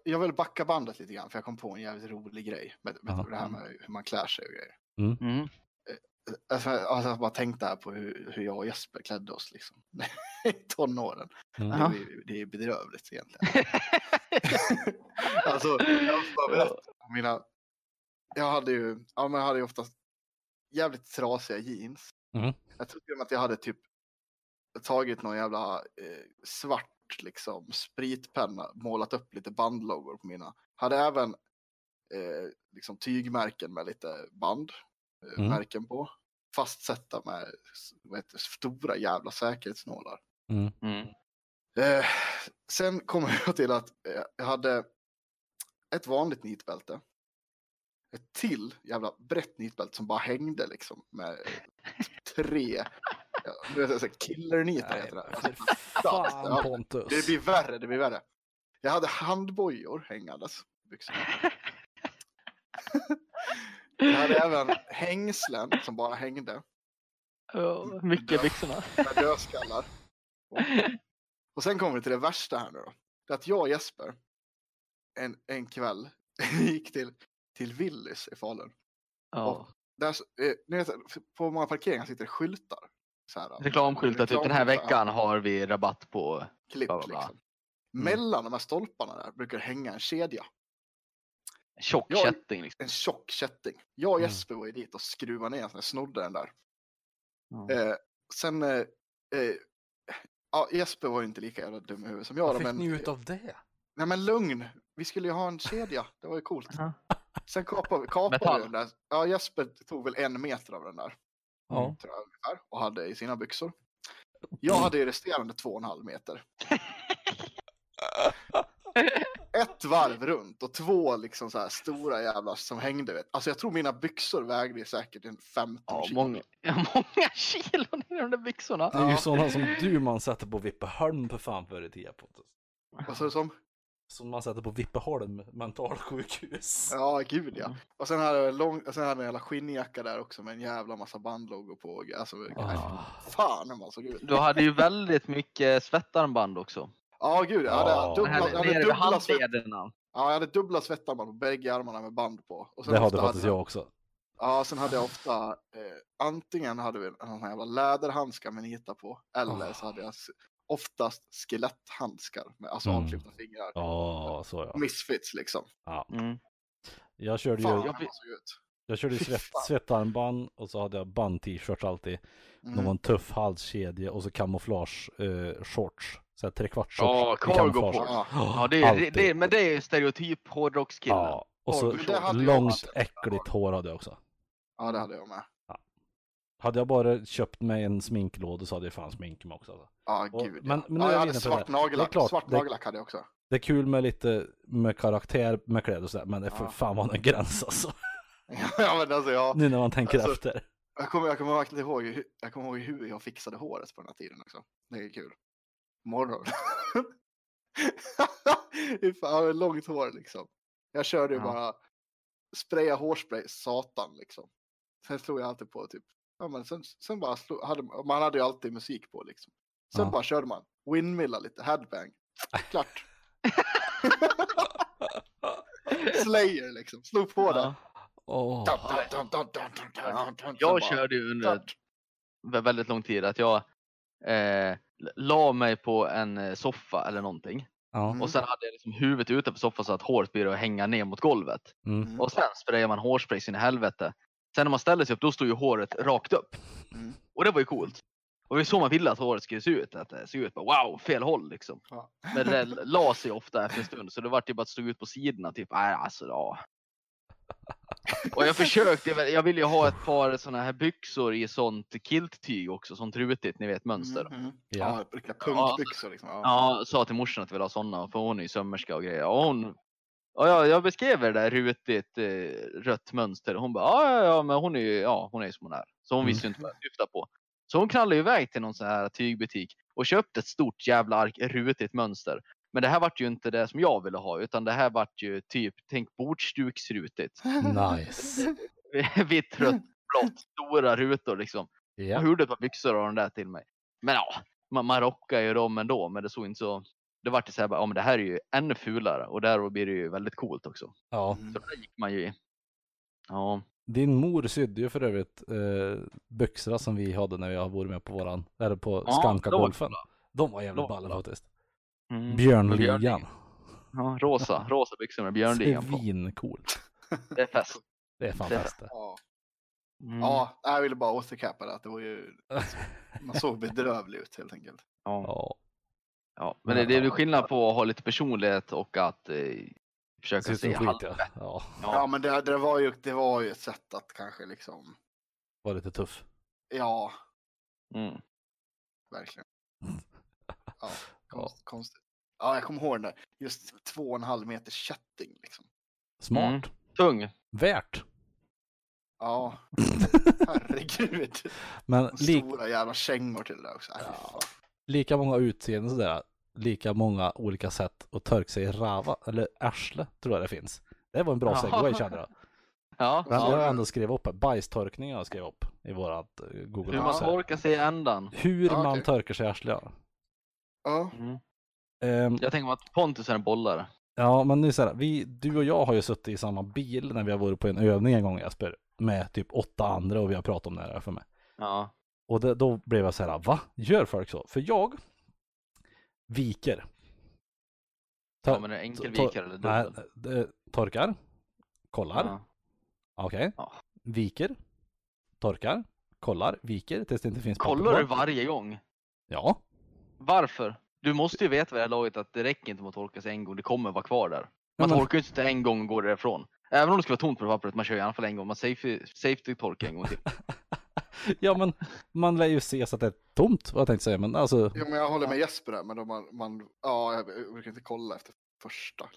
jag vill backa bandet lite grann för jag kom på en jävligt rolig grej med, med Ja. det här med hur man klär sig och grejer. Mm. Alltså, alltså, jag bara tänkte här på hur, hur jag och Jesper klädde oss liksom. [laughs] i tonåren. Mm. Det, är, det är bedrövligt egentligen. [laughs] alltså, jag om mina... Jag hade ju, ja, men jag hade ju oftast jävligt trasiga jeans. Mm. Jag tror till och med att jag hade typ tagit någon jävla eh, svart liksom spritpenna, målat upp lite bandloggor på mina. Hade även eh, liksom tygmärken med lite band, Mm. märken på. Fastsätta med heter, stora jävla säkerhetsnålar. Mm. Mm. Eh, sen kommer [laughs] jag till att eh, jag hade ett vanligt nitbälte. Ett till jävla brett nitbälte som bara hängde liksom med eh, tre [laughs] killernitar heter det. Alltså, fan Ja, Pontus. det blir värre, det blir värre. Jag hade handbojor hängandes i byxorna. [laughs] Jag hade även hängslen som bara hängde Ja, mycket byxorna. [laughs] med dödskallar. Och, och sen kommer vi till det värsta här nu då. Det är att jag och Jesper en, en kväll [laughs] gick till, till Willys i Falun. Ja. Där, s- eh, ni vet, på många parkeringar sitter det skyltar. Så här, Reklamskyltar, typ den här veckan har vi rabatt på... Klipp bla, bla, bla. liksom. Mellan de här stolparna där brukar det hänga en kedja. Tjock Ja. kätting liksom. En tjock kätting. Jag och Mm. Jesper var ju dit och skruvade ner, jag snodde den där. Ja. Eh, sen, eh, eh, ja, Jesper var ju inte lika jävla dum i huvudet som jag. Vad fick men, ni ut av det? Nej men lugn, vi skulle ju ha en kedja, det var ju coolt. Sen kapade kapade vi den där. Ja, Jesper tog väl en meter av den där. Tror jag, ungefär, och hade i sina byxor. [clears throat] Jag hade ju resterande två och en halv meter. [laughs] Ett varv runt och två liksom så här stora jävlar som hängde. Vet. Alltså jag tror mina byxor vägde säkert en 15 Ja, kilo. många, [laughs] ja, många kilon i de där byxorna. Det är ju sådana som du man sätter på Vippeholm för fan förr i tiden. Vad sa du som? Som man sätter på Vippeholm mentalsjukhus. Ja, gud ja. Och sen hade jag, lång, och sen hade jag en jävla skinnjacka där också med en jävla massa bandloggor på. Alltså, Ah. fan hur man såg ut. Du hade ju väldigt mycket svettarmband också. Ja, gud. Jag hade, Ja. dubbla, Här, jag hade dubbla, svett, handlederna. ja, jag hade dubbla svettarmband på bägge armarna med band på. Och sen Det hade faktiskt jag också. Ja, sen hade jag ofta, eh, antingen hade vi en jävla läderhandskar med nita på, eller så hade jag oftast skeletthandskar med alltså Mm. avklippta fingrar. Ja, så ja. Misfits liksom. ja. Mm. Jag körde Fan ju, jag jag körde svett, svettarmband och så hade jag band-t-shirt alltid. Mm. Någon tuff halskedja och så kamouflage eh, shorts. Så här trekvarts Ja, cargo shorts. Ja. Ja, det är, det, men det är ju stereotyp hårdrockskille. Ja, och så Men det hade jag långt äckligt hår hade jag också. ja, det hade jag med. Hade jag bara köpt mig en sminklåda så hade jag fan smink mig också. Alltså. Ja, Och- gud. men- ja. men nu ja, är jag hade inne på svart. Det är nagellack. klart, svart det- nagellack hade jag också. Det är kul med lite med karaktär med kläder och sådär, men det får Ja. fan vara en gräns alltså. [laughs] ja, men alltså ja. Nu när man tänker Alltså, efter. Jag kommer, jag kommer verkligen ihåg, hur- jag kommer ihåg hur jag fixade håret på den här tiden också. Det är kul. Morgon. [laughs] Fan, långt hår liksom. Jag körde ju Ja. bara spraya hårspray, satan liksom. Sen slog jag alltid på typ, ja men sen, sen bara slog, hade, man hade ju alltid musik på liksom. Sen Ja. bara körde man, windmilla lite, headbang. Klart. [laughs] Slayer liksom, slog på. Ja. Dun, dun, dun, dun, sen Jag körde ju under väldigt lång tid att jag eh, la mig på en eh, soffa eller någonting. Ja. Mm. Och sen hade jag liksom huvudet ute på soffan så att håret blir att hänga ner mot golvet. Mm. Mm. Och sen sprayar man hårspray sin i helvete. Sen när man ställer sig upp då står ju håret rakt upp. Mm. Och det var ju coolt. Och det är så man ville att håret skulle se ut. Att det ser ut bara wow, fel håll liksom. Ja. Men det [laughs] la sig ofta efter en stund så det vart ju bara att stå ut på sidorna typ. Nej alltså ja. Och jag försökte, jag vill- jag ville ju ha ett par såna här byxor i sånt kilttyg också, sånt rutigt, ni vet mönster. Mm, mm. Ja. Ja, punkbyxor liksom. Ja. Ja, sa till morsan att jag ville ha såna, för hon är ju sömmerska och grejer. Och hon, ja, jag, jag beskrev det där rutigt eh, rött mönster. Hon bara, ja, ja, ja, men hon är ju, ja, hon är ju som hon är. Så hon visste ju inte vad jag syftade på. Så hon knallade iväg till någon sån här tygbutik och köpte ett stort jävla ark rutigt mönster. Men det här vart ju inte det som jag ville ha, utan det här vart ju typ, tänk bordsduksrutigt. Nice. [laughs] Vitt, rött, blått, stora rutor liksom. Ja. Jag gjorde ett par byxor av den där till mig. Men ja, man, man rockar ju dem ändå, men det såg inte så. Det vart så här, ja men det här är ju ännu fulare och där blir det ju väldigt coolt också. ja. Så där gick man ju i. Ja, Din mor sydde ju för övrigt eh, byxorna som vi hade när vi har varit med på våran, eller på Ja, Skanka de var. De var jävligt De var balla faktiskt. Mm. Björnligan. Ja, rosa, rosa byxor med björnligan på. Svincoolt. Det är fest. Det är fan Det- fest det. Ja. Mm. ja, jag ville bara återkappa det. Att det var ju, man såg bedrövlig ut helt enkelt. Ja. Ja. Ja, men det, det är ju skillnad på att ha lite personlighet och att eh, försöka se skit halv... ja. Ja, Ja, Ja, men det, det, var ju, det var ju ett sätt att kanske liksom, var lite tuff. ja, mm. verkligen. [laughs] Ja, konst, konstigt. Ja, jag kommer ihåg den där. Just två och en halv meter kätting liksom. Smart. Mm. Tung. Värt. Ja, [laughs] herregud. Men Stora jävla kängor till det där också. Ja. lika många utseenden sådär. Lika många olika sätt att törka sig i rava, eller arsle tror jag det finns. Det var en bra Ja. segway kände jag. Ja, Men Ja. jag har ändå skrivit upp. Bajstorkning har jag skrivit upp i vårat eh, Google hur man torkar sig i ändan. Hur Ja, man okej. torkar sig i arslet ja. Mm. Ehm, Jag tänker mig att Pontus är en bollare. Ja, men är så här, vi, du och jag har ju suttit i samma bil när vi har varit på en övning en gång Jesper. Med typ åtta andra och vi har pratat om det här för mig. Ja. Och det, då blev jag så här, va? Gör folk så? För jag viker. Ta- ja men är det enkelvikare eller Nej, dubbel? det, torkar. Kollar. Ja. Okej. Ja. Viker. Torkar. Kollar. Viker tills det inte finns papper Kollar du varje gång? Ja. Varför? Du måste ju veta vid det här laget att det räcker inte med att torka sig en gång, det kommer vara kvar där. Man men- torkar ju inte en gång och går därifrån. Även om det ska vara tomt på pappret, man kör i alla fall en gång. Man safety, safety torkar en gång till. [laughs] ja, men man lär ju se så att det är tomt, vad jag tänkte säga. Men alltså, jo, men jag håller med Jesper där. Men då man, man, ja, jag brukar inte kolla efter första.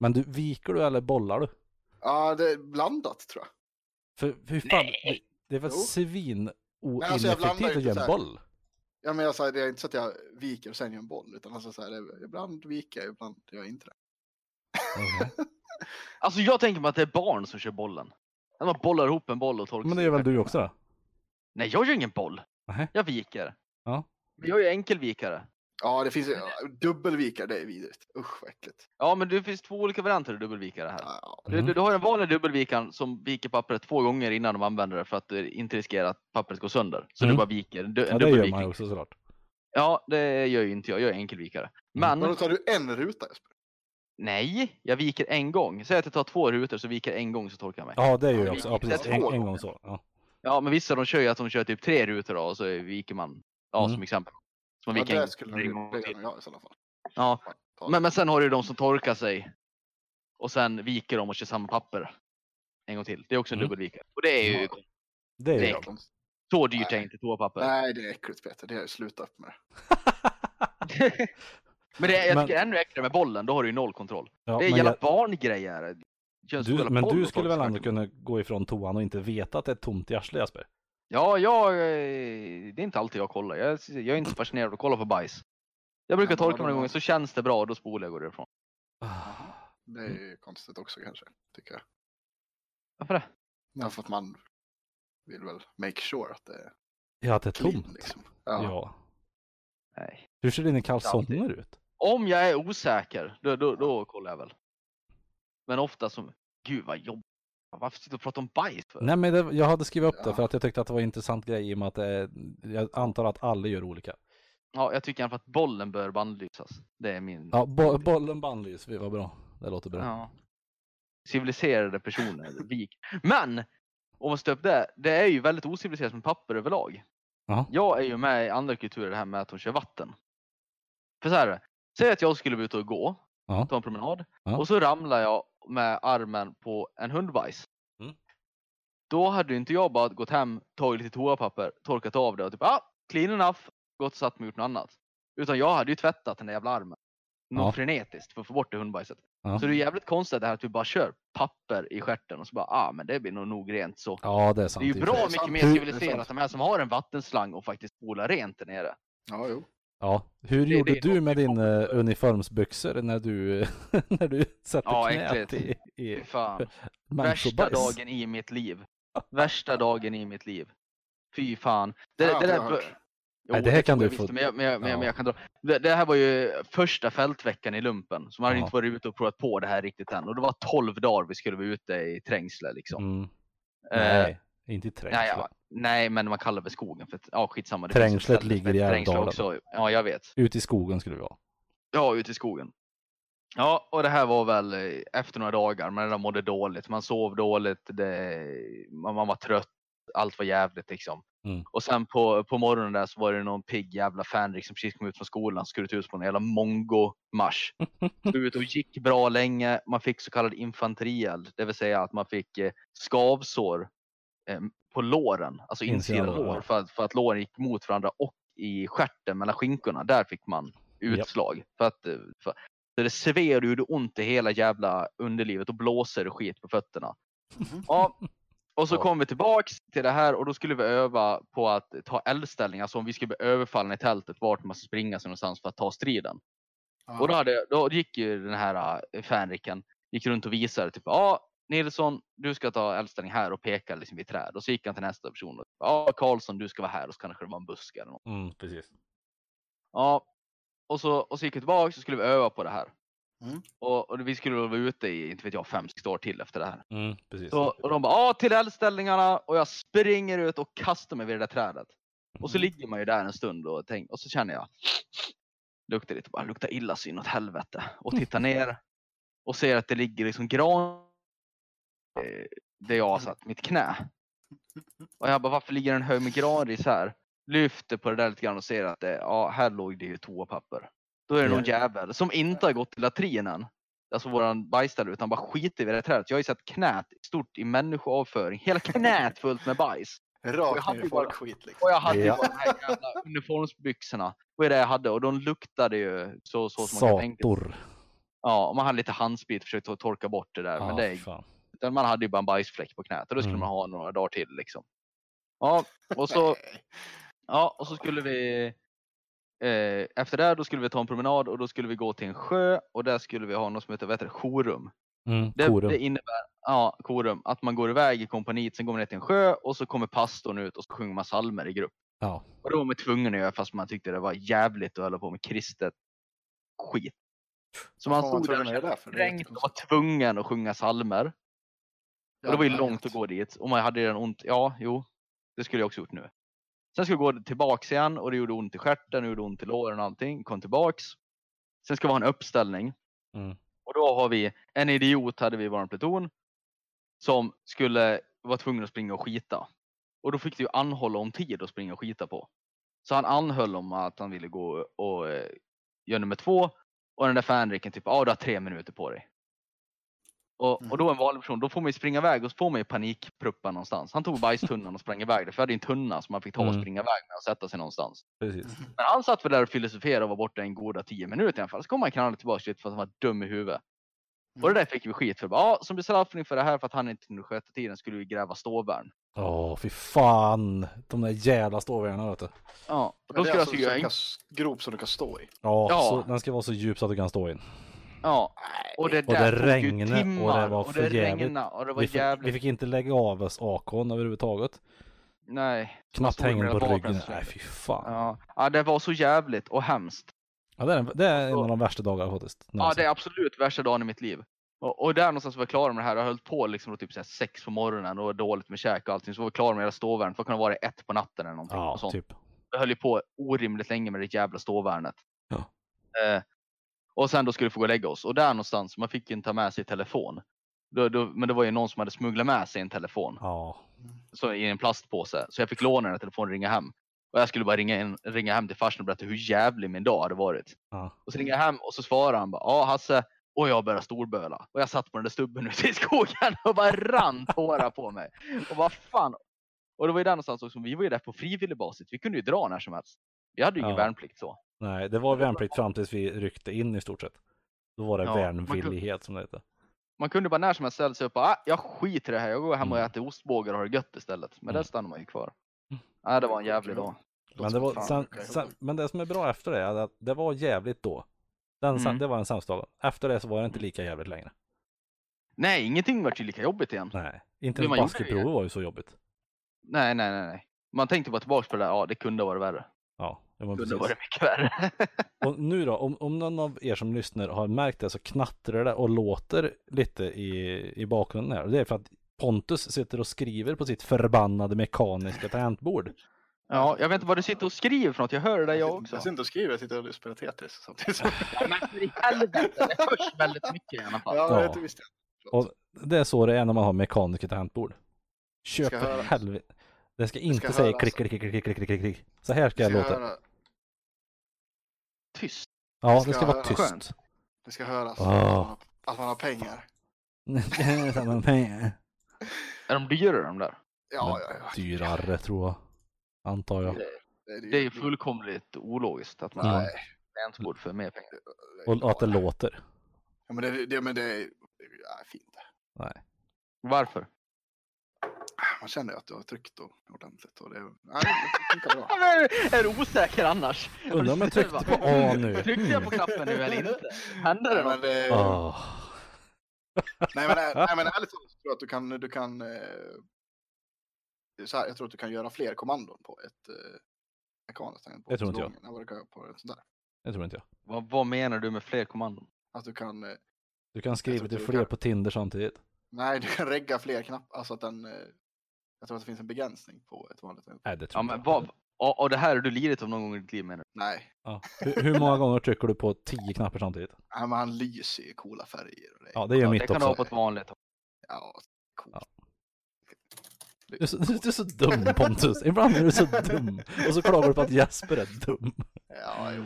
men du, viker du eller bollar du? Ja, det är blandat tror jag. För hur fan, Nej. det, det är väl svin Men alltså, att göra en här. boll. Ja, men jag säger det är inte så att jag viker och sen gör en boll. Utan alltså så här, det- ibland viker jag, ibland gör jag inte det. Okej. [laughs] Alltså jag tänker mig att det är barn som kör bollen. När man bollar ihop en boll och torkar Men det är väl du också då? Nej, jag gör ingen boll. Nähä. Jag viker. Ja. Men Jag är enkelvikare. Ja, det finns ju dubbelvikar, det är vidrigt. Usch vad äckligt. Ja, men det finns två olika varianter av dubbelvikare här. Ja, Du, Mm. du, du har den vanliga dubbelvikaren som viker pappret två gånger innan de använder det för att inte riskera att pappret går sönder. Så Mm. du bara viker. Du, en Ja, det gör man ju också såklart. Ja, det gör ju inte jag. Jag är enkelvikare. Men Men då tar du en ruta Jesper. nej, jag viker en gång. Säg att jag tar två rutor så viker jag en gång så torkar jag mig. Ja, det gör Ja, jag också. Ja, precis. En, en gång så. Ja. Ja, men vissa de kör ju att de kör typ tre rutor då, och så viker man. Ja, Mm. som exempel. Ja, viker en det skulle en nog gång det till. gör jag i sådana fall. Ja, men, men sen har du de som torkar sig. Och sen viker de och kör samma papper. En gång till. Det är också en Mm. dubbelvikare. Och det är ju Ja. Det är Det är konst- så dyrt är Nej. inte toapapper. Nej, det är äckligt Peter. Det har jag slutat med. [laughs] men det är, jag Men- tycker ännu äckligare med bollen, då har du ju noll kontroll. Ja, det är jävla jag, barngrejer. Du, men du skulle väl ändå kunna gå ifrån toan och inte veta att det är tomt i arslet Jesper? Ja, jag, eh, det är inte alltid jag kollar. Jag, jag är inte fascinerad av att kolla på bajs. Jag brukar Ja, torka då- mig någon gång så känns det bra och då spolar jag och går därifrån. Det är ju konstigt också kanske, tycker jag. Varför det? Ja, för att man vill väl make sure att det är Ja, att det är clean tomt. liksom. Ja. Ja. Nej. Hur ser dina kalsonger ut? Om jag är osäker, då, då, då kollar jag väl. Men ofta som, gud vad jobbigt. Varför sitter du och pratar om bajs för? Nej, men det, jag hade skrivit upp det Ja. för att jag tyckte att det var en intressant grej i och med att det är, jag antar att alla gör olika. Ja, jag tycker i alla fall att bollen bör bandlysas. Det är min... Ja, bo, bollen bannlys, det var bra. Det låter bra. Ja. Civiliserade personer. [laughs] vik. Men! Om man stöp det, det är ju väldigt ociviliserat med papper överlag. Ja. Jag är ju med i andra kulturer det här med att de kör vatten. För så här är det. Säg att jag skulle vara ute och gå, Ja. ta en promenad, Ja. och så ramlar jag med armen på en hundbajs. Mm. Då hade inte jag bara gått hem, tagit lite toapapper, torkat av det och typ ah, clean enough, gått och satt mig och gjort något annat. Utan jag hade ju tvättat den där jävla armen. Något Ja. frenetiskt för att få bort det hundbajset. Ja. Så det är jävligt konstigt det här att vi bara kör papper i stjärten och så bara ah men det blir nog, nog rent så. Ja, det är Det är sant. ju bra mycket sant. mer Hur- det är civiliserat sant. de här som har en vattenslang och faktiskt spolar rent där nere. Ja, jo. Ja, hur Det- gjorde det du med din uh, uniformsbyxor när du, [laughs] när du satte Ja, knät äckligt. i, i fan. [laughs] Värsta dagen i mitt liv. Värsta dagen i mitt liv. Fy fan. Det, Ja, det, där. Jo, Nej, det här kan du få- visst, Men jag, men jag, men jag, men Ja. jag kan dra. Det, det här var ju första fältveckan i lumpen. Så man hade Ja. inte varit ute och provat på det här riktigt än. Och det var 12 dagar vi skulle vara ute i Trängsle liksom. Mm. Eh, Nej, inte i Trängsle. nej, ja, nej, men man kallar det väl för att, ja skitsamma. det Trängslet ligger i Älvdalen. också. Ja, jag vet. Ut i skogen skulle vi vara. Ja, ute i skogen. Ja, och det här var väl eh, efter några dagar, men man mådde dåligt. Man sov dåligt, det, man, man var trött, allt var jävligt liksom. Mm. Och sen på, på morgonen där så var det någon pigg jävla fanrik som precis kom ut från skolan, skurit ut på en jävla mongo-marsch. Stod [laughs] ut och gick bra länge, man fick så kallad infanterield, det vill säga att man fick eh, skavsår på låren, alltså Insidan insida lår, för att, för att låren gick mot varandra och i stjärten mellan skinkorna, där fick man utslag. För att, eh, för, så det sved och gjorde ont i hela jävla underlivet och blåser och skit på fötterna. Mhm. Ja, och så kom vi tillbaks till det här och då skulle vi öva på att ta eldställning, alltså om vi skulle bli överfallna i tältet, vart man ska springa sig någonstans för att ta striden. Och då, hade, då gick ju den här äh, fanriken, gick runt och visade typ, ja Nilsson, du ska ta eldställning här och peka liksom vid träd. Och så gick han till nästa person och ja Karlsson, du ska vara här och så kanske det var en buske eller något. Mm, precis. Ja, och så, och så gick vi tillbaka så skulle vi öva på det här. Mm. Och, och vi skulle vara ute i, inte vet jag, fem, år till efter det här. Mm, precis. Så, och de bara, ja till eldställningarna och jag springer ut och kastar mig vid det där trädet. Och så Mm. ligger man ju där en stund och, tänk, och så känner jag, luktar lite, bara luktar illa så inåt helvete. Och tittar [laughs] ner och ser att det ligger liksom gran där jag har satt mitt knä. Och jag bara, varför ligger en hög med granris här? Lyfter på det där lite grann och ser att det, ja, här låg det ju toapapper. Då är det någon jävel som inte har gått till latrinen, alltså våran bajsställe, utan bara skiter i det trädet. Jag har ju sett knät stort i människoavföring, hela [laughs] knät fullt med bajs. Rakt ner i bara- folkskit liksom. Och jag hade ju Ja. bara de här jävla uniformsbyxorna. Och det jag hade och de luktade ju så, så som man kan tänka sig. Sator. Ja, och man hade lite handsprit försökte att torka bort det där. men Ja, det, fan. Utan man hade ju bara en bajsfläck på knät och då skulle Mm. man ha några dagar till liksom. Ja, och så, [laughs] ja, och så skulle vi eh, efter det här, då skulle vi ta en promenad och då skulle vi gå till en sjö och där skulle vi ha något som heter, vad heter det, jorum. Mm, Det, korum. det innebär, ja, korum, att man går iväg i kompaniet, sen går man ner till en sjö och så kommer pastorn ut och så sjunger man psalmer i grupp. Ja. Och det var man tvungen att göra fast man tyckte det var jävligt att hålla på med kristet skit. Så man stod där och var tvungen att sjunga psalmer. Och det var ju långt att gå dit. Och man hade redan ont. Ja, jo. Det skulle jag också gjort nu. Sen skulle jag gå tillbaks igen och det gjorde ont i stjärten, det gjorde ont i låren och allting. Kom tillbaks. Sen ska vi ha en uppställning. Mm. Och då har vi en idiot hade vi i vår pluton. Som skulle vara tvungen att springa och skita. Och då fick du anhålla om tid att springa och skita på. Så han anhöll om att han ville gå och eh, göra nummer två. Och den där fanriken typ, ja du har tre minuter på dig. Och, och då en vanlig person, då får man ju springa iväg och så får man ju panikpruppa någonstans. Han tog bajstunnan och sprang iväg där, för jag hade en tunna som man fick ta och Mm. springa iväg med och sätta sig någonstans. Precis. Men han satt väl där och filosoferade och var borta en goda tio minuter i alla fall. Så kom han knallar tillbaka lite för att han var dum i huvudet. Och det där fick vi skit för. Bara, Ja, som bestraffning för det här för att han inte kunde sköta tiden skulle vi gräva ståvärn. Åh, fy fan. De där jävla ståvärna vet du. Ja, och då det är skulle jag alltså så en... grop som du kan stå i. Ja, Ja. Så, den ska vara så djup så att du kan stå in. Ja, och det Och det regnade och det var för jävligt. Vi vi fick inte lägga av oss AKn överhuvudtaget. Nej. Knappt hängen på ryggen. Nej, fy fan. Ja. ja, det var så jävligt och hemskt. Ja, det, är, det är en av de värsta dagarna faktiskt. Ja, någonsin. det är absolut värsta dagen i mitt liv. Och, och där någonstans var jag klar med det här. Jag höll på liksom då typ så sex på morgonen och dåligt med käk och allting. Så var jag klar med hela ståvärnet. För att kunna vara det ett på natten eller någonting. Ja, och sånt. typ. Jag höll ju på orimligt länge med det jävla ståvärnet. Ja. Eh, och sen då skulle vi få gå och lägga oss. Och där någonstans, man fick inte ta med sig telefon. Då, då, men det var ju någon som hade smugglat med sig en telefon Ja. så, i en plastpåse. Så jag fick låna den här telefonen och ringa hem. Och jag skulle bara ringa, in, ringa hem till farsan och berätta hur jävlig min dag hade varit. Ja. Och så ringer jag hem och så svarar han bara, ja Hasse, och jag började storböla. Och jag satt på den där stubben [laughs] ute i skogen och bara rann tårar på mig. Och vad fan. Och det var ju där någonstans också, vi var ju där på frivillig basis. Vi kunde ju dra när som helst. Vi hade ju ingen Ja. värnplikt så. Nej, det var värnplikt fram tills vi ryckte in i stort sett. Då var det Ja, värnvillighet som det heter. Man kunde bara när som helst ställa sig upp och ah, jag skiter i det här. Jag går hem och Mm. äter ostbågar och har det gött istället. Men Mm. där stannar man ju kvar. Mm. Ja, det var en jävlig dag. Men det, som var, sen, sen, men det som är bra efter det är att det var jävligt då. Den, Mm. Det var den sämsta dagen. Efter det så var det inte lika jävligt längre. Nej, ingenting vart ju lika jobbigt igen. Nej, inte ens basketprovet var ju så jobbigt. Nej, nej, nej, nej. Man tänkte bara tillbaka på det där, ja det kunde ha varit värre. Ja, var kunde precis. varit mycket värre. [laughs] Och nu då, om, om någon av er som lyssnar har märkt det så knattrar det och låter lite i, i bakgrunden här. Det är för att Pontus sitter och skriver på sitt förbannade mekaniska tangentbord. ja, jag vet inte vad du sitter och skriver för något, jag hör det där jag också. Jag sitter inte och skriver, jag sitter och spelar Tetris samtidigt. Ja, men för i helvete, det hörs väldigt mycket i alla fall. ja, Ja. det visste jag. Och det är så det är när man har mekaniska tangentbord. Köp Ska för helvete. Det ska inte ska säga höras. klick, klick, klick, klick, klick, klick, klick. Så här ska jag Det låta. höra- Tyst. Ja, ska det ska vara tyst. Skönt. Det ska höras Ah. att, man har, att man har pengar. [laughs] Pengar. Är de dyrare de där? Ja, ja, ja. Dyrare tror jag. Antar jag. Det, det, Det är ju fullkomligt ologiskt att man har Nej. tangentbord för mer pengar. Och att det låter. Ja, men det, det, men det är ja, fint. Varför? Man känner ju att du har tryckt och ordentligt. Och det, nej, [laughs] det bra. Är du osäker annars? Undrar om jag tryckte på A nu. [laughs] Tryckte jag på knappen nu eller inte? Hände det Nej, men, något? det, Åh. nej, men, [laughs] nej, men ärligt talat så tror jag att du kan, du kan eh, så här, jag tror att du kan göra fler kommandon på ett eh, mekaniskt tangentbord. Det tror inte jag. Än vad du kan göra på ett sånt där. Det tror inte jag. Vad, vad menar du med fler kommandon? Att du kan, eh, Du kan skriva tror till fler kan. på Tinder samtidigt. nej, du kan regga fler knappar. Alltså att den, eh, jag tror att det finns en begränsning på ett vanligt tangentbord. Nej, det tror Ja, men jag. vad, och, och det här har du lidit av någon gång i ditt liv menar du? Nej, Ja. Hur, hur många gånger trycker du på tio knappar samtidigt? nej, men han lyser i coola färger. Och det, Ja, det gör Ja, mitt det kan du ha också. på ett vanligt. ja, coolt. Ja. Du är, så, du är så dum Pontus. Ibland är du så dum. Och så klagar du på att Jesper är dum. Ja, jo.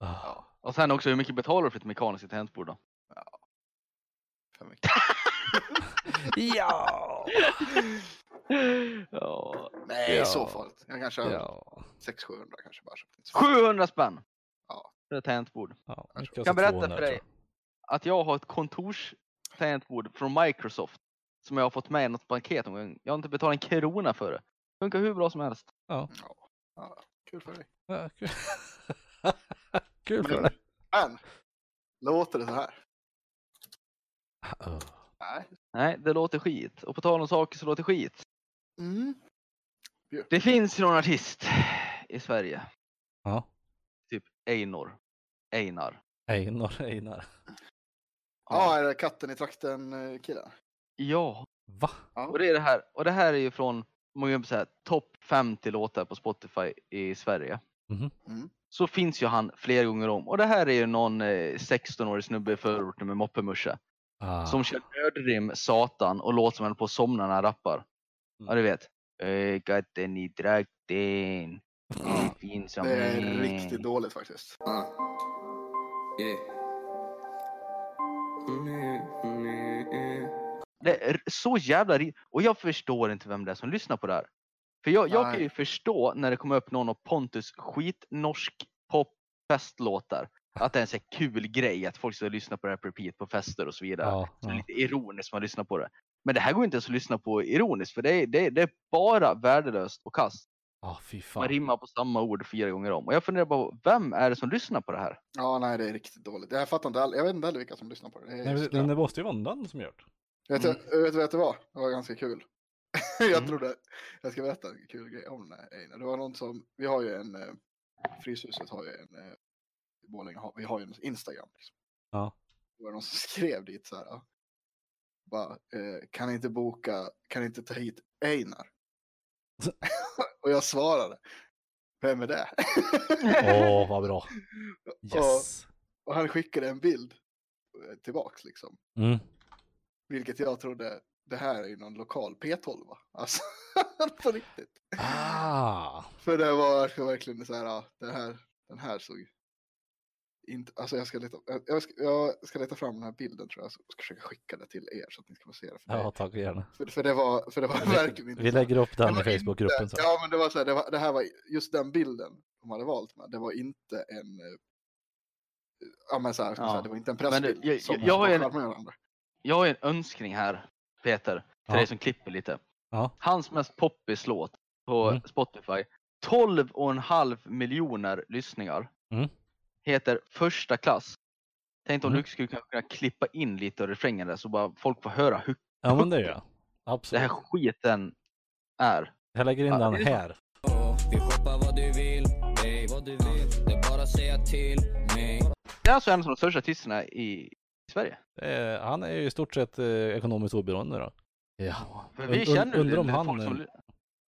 Ah. Och sen också hur mycket betalar du för ett mekaniskt tangentbord då? För mycket. [laughs] Ja! [laughs] Ja. Nej, Ja. så farligt. Jag kanske har Ja. 600-700 kanske bara. så att det inte är så- 700 spänn! Ja. För ett tangentbord. ja. Jag kan berätta 200, för dig att jag har ett kontorstangentbord från Microsoft som jag har fått med i något paket någon gång. Jag har inte betalat en krona för det. Funkar hur bra som helst. Ja, ja, kul för dig. Ja, kul. [laughs] kul för dig. men låter det så här? Oh. Nej. Nej, det låter skit. Och på tal om saker så låter skit. Mm. Det finns ju någon artist i Sverige. Ja. Typ Einor. Einar. Einar, Einar. Ja, är det katten i trakten eh, killen? Ja, Va? Ja. och det är det här. Och det här är ju från, många så här, topp 50 låtar på Spotify i Sverige. Mhm. Mm. Så finns ju han flera gånger om. Och det här är ju någon eh, 16-årig snubbe i förorten med moppemuscha. Ah. Som kör nördrim satan och låter som han på att somna när han rappar. Mm. Ja du vet. "Öh, Katten i trakten. Ja, Fin som Det är en." riktigt dåligt faktiskt. Uh, yeah. Mm, mm, mm. Det är så jävla Och jag förstår inte vem det är som lyssnar på det här. För jag, jag kan Nej. ju förstå när det kommer upp någon av Pontus skitnorsk pop-festlåtar. Att det är en så här kul grej att folk ska lyssna på det här på repeat på fester och så vidare. Ja, Så ja. lite ironiskt man lyssnar på det. Men det här går inte ens att lyssna på ironiskt för det är, det det är bara värdelöst och kast. Fy Man rimmar på samma ord fyra gånger om. Och jag funderar på, vem är det som lyssnar på det här? Ja, nej, det är riktigt dåligt. Jag fattar inte, all... jag vet inte heller vilka som lyssnar på det. det Nej, men det, måste ju vara någon som gjort. vet, du, vet du vad det var? Det var ganska kul. [laughs] jag Mm. trodde, jag ska berätta en kul grej om den här Einar. Det var någon som, vi har ju en, eh, Fryshuset har ju en, eh, i Borlänge, vi har ju en Instagram. Liksom. Ja. Det var någon som [laughs] skrev dit så här. Bara, eh, kan inte boka, kan inte ta hit Einar? [laughs] och jag svarade, vem är det? Åh, vad bra. [laughs] Yes. och han skickade en bild eh, tillbaks liksom. Mm. Vilket jag trodde, det här är ju någon lokal P12 va? [laughs] Alltså, på riktigt. Ah. För det var verkligen så här, ja, det här, den här såg inte, alltså jag ska leta, jag ska, jag ska leta fram den här bilden tror jag, så ska försöka skicka det till er så att ni ska få se det. För, Ja, det, tack gärna. för, för det var, för det var verkligen inte Vi lägger upp den i Facebookgruppen. Ja, men det var så här, det, var, det här var, just den bilden de hade valt med, det var inte en, eh, ja men så här, Ja. säga, det var inte en Men det- pressbild jag- som jag- jag har en-. Jag har en önskning här, Peter, till Ja. dig som klipper lite. Ja. Hans mest poppis låt på Mm. Spotify 12 och en halv miljoner lyssningar. Mm. Heter Första klass. Tänkte om Mm. du skulle kunna klippa in lite av refrängen där så bara folk får höra hur Ja men det gör jag. det Absolut. här skiten är. Jag lägger in Ja, den det är här. Vi shoppar vad du vill, ey vad du vill Det är bara att säga till mig Det är alltså en av de största artisterna i, Sverige. Eh, han är ju i stort sett eh, ekonomiskt oberoende då. Ja. För vi Und- känner undrar om han, folk som,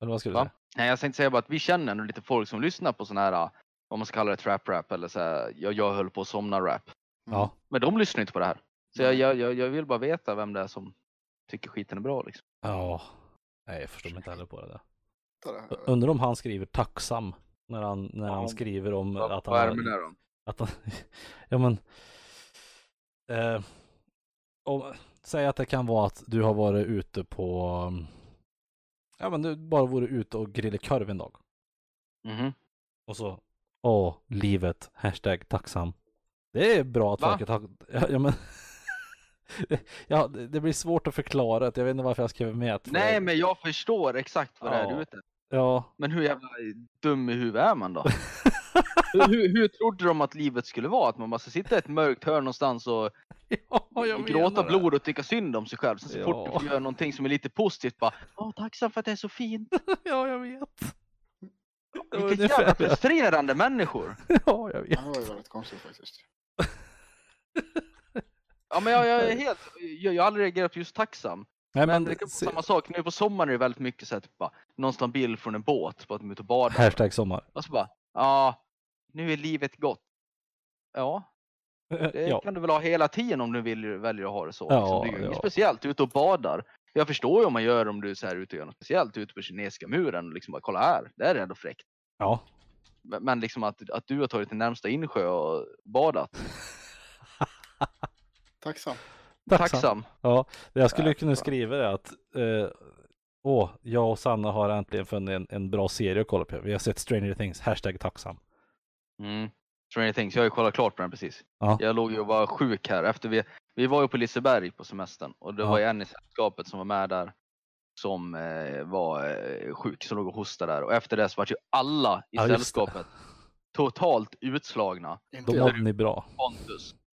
Eller vad ska du säga? Nej jag tänkte säga bara att vi känner lite folk som lyssnar på sån här, vad man ska kalla det, trap rap eller så här, jag, jag höll på att somna rap. Ja. Men de lyssnar inte på det här. Så jag, jag, jag, vill bara veta vem det är som tycker skiten är bra liksom. Ja. Nej, jag förstår mig inte heller på det där. Undrar om han skriver tacksam när han, när han Ja. skriver om att han Vad är det med det då? Att han, [laughs] ja men. Eh, om, säg att det kan vara att du har varit ute på. Ja men du bara varit ute och grillat korv en dag. Mhm. Och så. Åh, livet. Hashtag tacksam. Det är bra att Va? folk är tack... Ja, ja men. [laughs] ja, det blir svårt att förklara. det. Jag vet inte varför jag skrev med. för- Nej men jag förstår exakt vad det är Ja. du är ute. Ja. Men hur jävla dum i huvudet är man då? [laughs] hur, hur, trodde de att livet skulle vara? Att man bara ska sitta i ett mörkt hörn någonstans och [laughs] ja, gråta det. blod och tycka synd om sig själv. Sen så fort Ja. du får göra någonting som är lite positivt bara Åh tacksam för att det är så fint. ja, jag vet. Ungefär jävla frustrerande människor. [laughs] Ja, jag vet. Det var ju väldigt konstigt faktiskt. [laughs] Ja men jag, jag är helt, jag, jag har aldrig reagerat just tacksam. Nej, Men men, det kan vara se- samma sak, nu på sommaren är det väldigt mycket så här, typ bara, någon bild från en båt på att de är ute och badar. Hashtag sommar. Och så bara, ja, nu är livet gott. Ja, det Ja, kan du väl ha hela tiden om du vill, väljer att ha det så. Ja, liksom. Det är ju inget ja. speciellt, ute och badar. Jag förstår ju om man gör om du är så här ute och gör något speciellt ute på kinesiska muren och liksom bara kolla här, det här är ändå fräckt. ja. Men men liksom att, att du har tagit till närmsta insjö och badat. [laughs] Tacksam. Tacksam. Ja, jag skulle Ja, kunna bra. skriva det att eh, Åh, jag och Sanna har äntligen funnit en, en bra serie att kolla på. Vi har sett Stranger Things, hashtag tacksam. Mm. Stranger Things, jag har ju kollat klart på den precis. Ja. Jag låg ju och var sjuk här efter vi, vi var ju på Liseberg på semestern och det Ja. var ju en i sällskapet som var med där som eh, var eh, sjuk, som låg och hostade där och efter det så var ju alla i Ja, sällskapet totalt utslagna. Då mådde ni bra. Pontus. [laughs]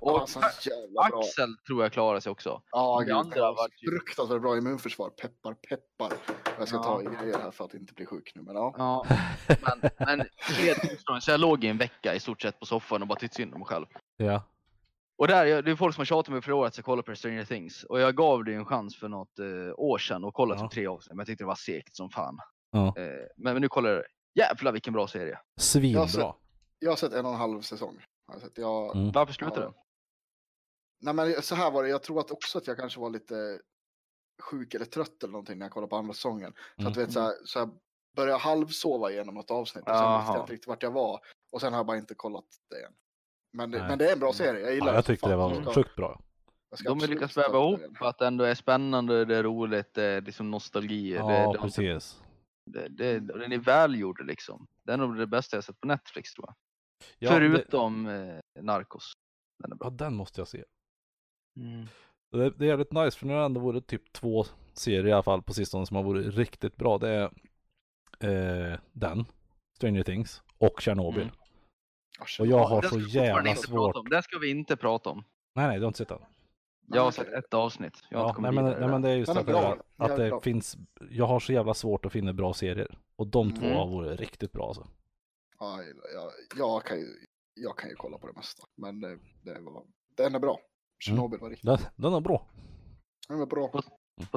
Och Och så jävla bra. Axel tror jag klarade sig också. Ja, gud, andra var fruktansvärt bra immunförsvar. Peppar, peppar. Jag ska Ja. ta i grejer här för att inte bli sjuk nu. Men ja. Ja, men, men så jag låg i en vecka i stort sett på soffan och bara tyckte synd om mig själv. Ja. Och där, jag- det är folk som har tjatat mig för år att jag ska kolla på Stranger Things. Och jag gav det en chans för något eh, år sedan och kollade Ja. typ tre avsnitt. Men jag tyckte det var segt som fan. Ja. Eh, men, men nu kollar jag. Jävlar vilken bra serie. Svinbra. Jag har sett en och en halv säsong. Har jag, sett. jag Mm. Varför slutade Ja. den? Nej men så här var det, jag tror att också att jag kanske var lite sjuk eller trött eller någonting när jag kollade på andra säsongen. Så Mm. att du vet så här, så jag började halvsova igenom något avsnitt och sen visste jag inte riktigt vart jag var. Och sen har jag bara inte kollat det igen. Men, det- Nej. men det är en bra serie, jag gillar Ja, jag tyckte det var sjukt bra. De har lyckats väva upp ihop att det ändå är spännande, det är roligt, det är liksom nostalgi. Ja, det, det, precis. det, det, den är välgjord liksom. Det är nog det bästa jag sett på Netflix tror jag. Ja, det, Förutom eh, Narcos. Den är bra. ja, den måste jag se. Mm. Det, det är jävligt nice för nu har det ändå varit typ två serier i alla fall på sistone som har varit riktigt bra. Det är eh, den, Stranger Things och Chernobyl. Mm. Och jag har så jävla svårt. Det ska vi inte prata om. Nej, nej, du har inte sett den. Jag har sett ett avsnitt. Jag har Ja, inte nej, men, nej men det är just att, det, att det finns, jag har så jävla svårt att finna bra serier. Och de två Mm. har varit riktigt bra alltså. Ja, jag, jag, kan ju, jag kan ju kolla på det mesta. Men det, det var, den är bra. Tjernobyl var riktigt Den, den är bra. den är bra. På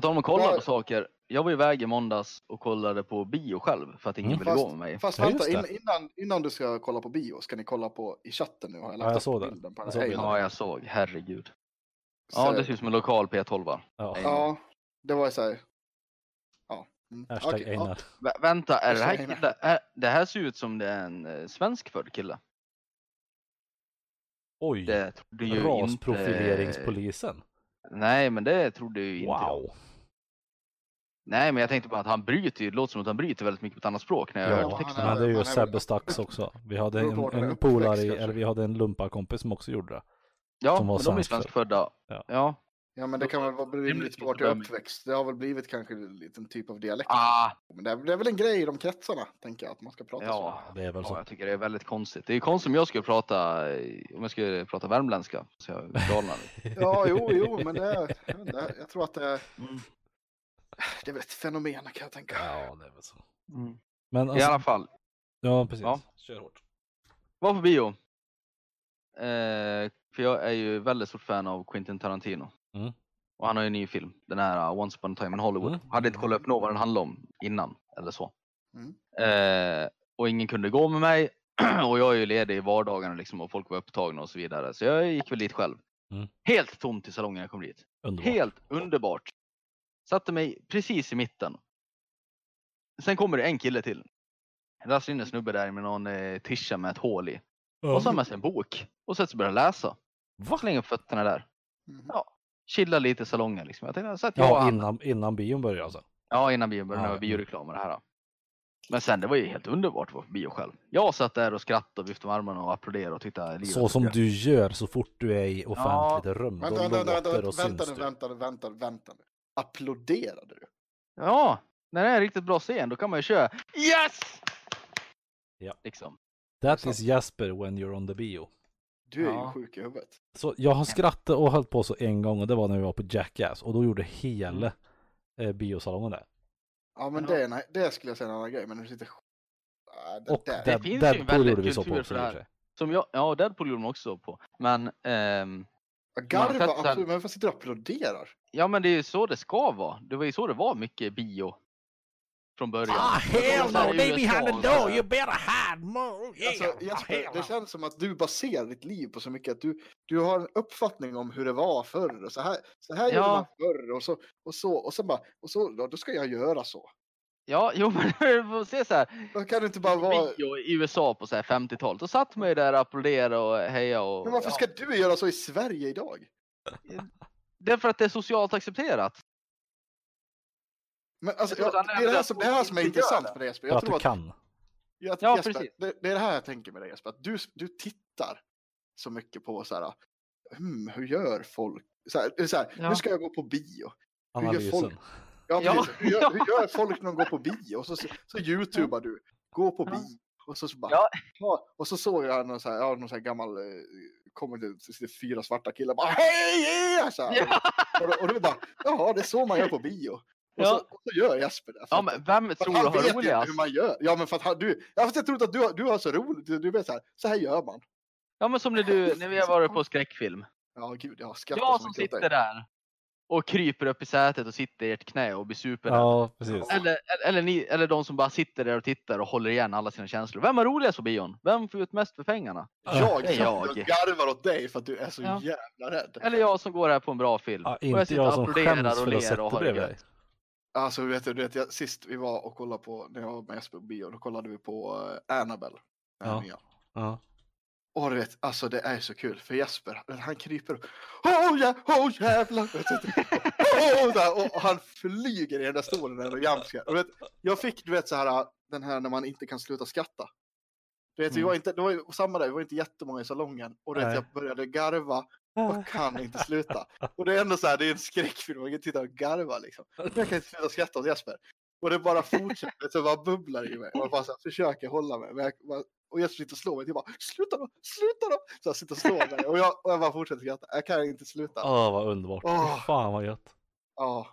tal om att kolla Ja. på saker. Jag var iväg i måndags och kollade på bio själv för att ingen Mm. ville Fast- gå med mig. Fast Ja, vänta, in, innan, innan du ska kolla på bio ska ni kolla på i chatten nu. Har jag lagt Ja, jag såg bilden på Jag den såg. Ja, jag såg. Herregud. Så- Ja, det ser ut som en lokal P12. Ja. Ja. Ja, det var så här. Ja. Mm. Hashtag ja. Einar. Vä- vänta, är det, här kille, är, det här ser ut som det är en eh, svenskfödd kille. Oj, rasprofileringspolisen. inte... Nej, men det trodde ju inte jag. Wow. Nej, men jag tänkte bara att han bryter ju. Det låter som att han bryter väldigt mycket på ett annat språk när jag Ja, hörde han texten. är- men det är ju han är väl Sebbe Stax också. Vi hade en, en polare, eller vi hade en lumparkompis som också gjorde det. Ja, som var men de är svenskfödd. svenskfödda. Ja. Ja. Ja, men det kan väl vara rimligt Rimligt vart jag är bedömning. uppväxt. Det har väl blivit kanske en liten typ av dialekt. Ah, Men det är, det är väl en grej i de kretsarna, tänker jag, att man ska prata ja. Det är väl ja, så. jag tycker det är väldigt konstigt. Det är konstigt om jag skulle prata, om jag skulle prata värmländska. Så jag galnar. så. [laughs] Ja, jo, jo, men det är, jag, tror att det är, Mm. det är väl ett fenomen kan jag tänka. Ja, det är väl så. Mm. Men I alltså, alla fall, ja precis. Ja. Kör hårt. var på bio. Eh, för jag är ju väldigt stort fan av Quentin Tarantino. Mm. Och han har ju en ny film, den här uh, Once upon a time in Hollywood. Mm. Hade inte kollat upp något vad den handlade om innan eller så. Mm. Eh, och ingen kunde gå med mig. [clears throat] och jag är ju ledig i vardagarna liksom och folk var upptagna och så vidare. Så jag gick väl dit själv. Mm. Helt tomt i salongen när jag kom dit. Underbart. Helt underbart. Satte mig precis i mitten. Sen kommer det en kille till. Rasslar in en snubbe där med någon eh, tisha med ett hål i. Och så har han med sig en bok. Och sätter sig och börjar läsa. Va? Slänger upp fötterna där. Mhm. Ja. Chilla lite i salongen liksom. Jag tänkte, så att jag Ja, innan, innan bion börjar alltså. Ja, innan bion började. Ja, Ja, ja. bioreklam och det här. Men sen det var ju helt underbart att vara på bio själv. Jag satt där och skrattade och viftade med armarna och applåderade och att livet Så som du gör så fort du är i offentligt rum. Vänta, Då vänta, vänta, vänta, vänta, vänta, nu, vänta nu. Applåderade du? Ja, när det är en riktigt bra scen då kan man ju köra Yes! Ja. Liksom. That is Jasper when you're on the bio. Du är Ja. ju sjuk i huvudet. Så jag har skrattat och hållit på så en gång och det var när vi var på Jackass och då gjorde Mm. hela eh, biosalongen det. Ja, men Ja. det, är en- det skulle jag säga är en annan grej, men du sitter... Ah, det Och där. Det Dead, finns ju en väldigt gjorde vi så på kultur också för det här. Som jag, ja Deadpool gjorde de också på. Men ehm, Garva, Man absolut, men varför sitter du och applåderar? ja men det är ju så det ska vara. Det var ju så det var mycket bio. Från början. Ah, hell no, they behind the door, you better hide more! Alltså, Jesper, det känns som att du baserar ditt liv på så mycket att du, du har en uppfattning om hur det var förr och så här, så här gjorde Ja. man förr och så och så och sen bara och så då, då ska jag göra så. Ja, jo [laughs] men du se så här. Då kan det inte bara vara. I USA på så här 50-talet. Då satt man ju där och applåderade och heja och... Men varför ja. ska du göra så i Sverige idag? Det är för att det är socialt accepterat. Men alltså, Jag det är det här som, det här som är intressant med dig Jesper. Jag att tror du att, kan. jag, Ja, Jesper, precis. det, det är det här jag tänker med dig Jesper. Att du, du tittar så mycket på så här. Hmm, hur gör folk? Så här, så här, Ja. Nu ska jag gå på bio. Hur gör Analysen. folk? Ja, Ja. Hur, gör, hur gör [laughs] folk när de går på bio? Och så, så, så youtubar du. Gå på Ja. bio. Och så, så bara, Ja. ja. Och så såg jag någon så här, ja, någon så här gammal, eh, kommer det fyra svarta killar bara hej! yeah! Så här. Ja. Och, då- och du bara, jaha, det är så man gör på bio. Och, Ja. så, och så gör Jesper det. Ja men vem tror du han vet har ju roligast? hur man gör. Ja, men för att han, du, ja, fast jag tror inte att du, har- du har så roligt. Du, vet så här, så här gör man. Ja men som när du, när vi har varit på skräckfilm. Ja, gud, jag skrattar Jag som dig. sitter där och kryper upp i sätet och sitter i ert knä och blir superrädd. Ja, precis. Eller, eller, eller, ni, eller de som bara sitter där och tittar och håller igen alla sina känslor. Vem har roligast på bion? Vem får ut mest för pengarna? Jag, Det är jag. jag. garvar åt dig för att du är så Ja. jävla rädd. Eller jag som går här på en bra film. Ja, och inte sitter jag som skäms och för att ler sätta och har det bredvid dig. Alltså, vet du, vet jag, sist vi var och kollade på, när jag var med Jesper på bio, då kollade vi på uh, Annabelle. Ja. nya. Ja. Och du vet, alltså det är så kul för Jesper, han kryper upp. Åh ja, åh jävlar! Där, och, och han flyger i den där stolen det jamskar. Och vet, jag fick du vet så här, den här när man inte kan sluta skratta. Du vet, vi Mm. var inte, det var ju samma där, vi var inte jättemånga i salongen. Och du vet, jag började garva och kan inte sluta. Och det är ändå så här, det är en skräckfilm, man kan titta och garva liksom. Men jag kan inte sluta skratta åt Jesper. Och det bara fortsätter, så bara bubblar i mig. Och jag bara så här, försöker hålla mig. Men jag, bara- och Jesper sitter och slår mig, jag bara sluta då, sluta då! Så jag sitter och slår mig och jag, och jag bara fortsätter skratta. Jag kan inte sluta. Åh, vad underbart. Fy Fan vad gött. Ja,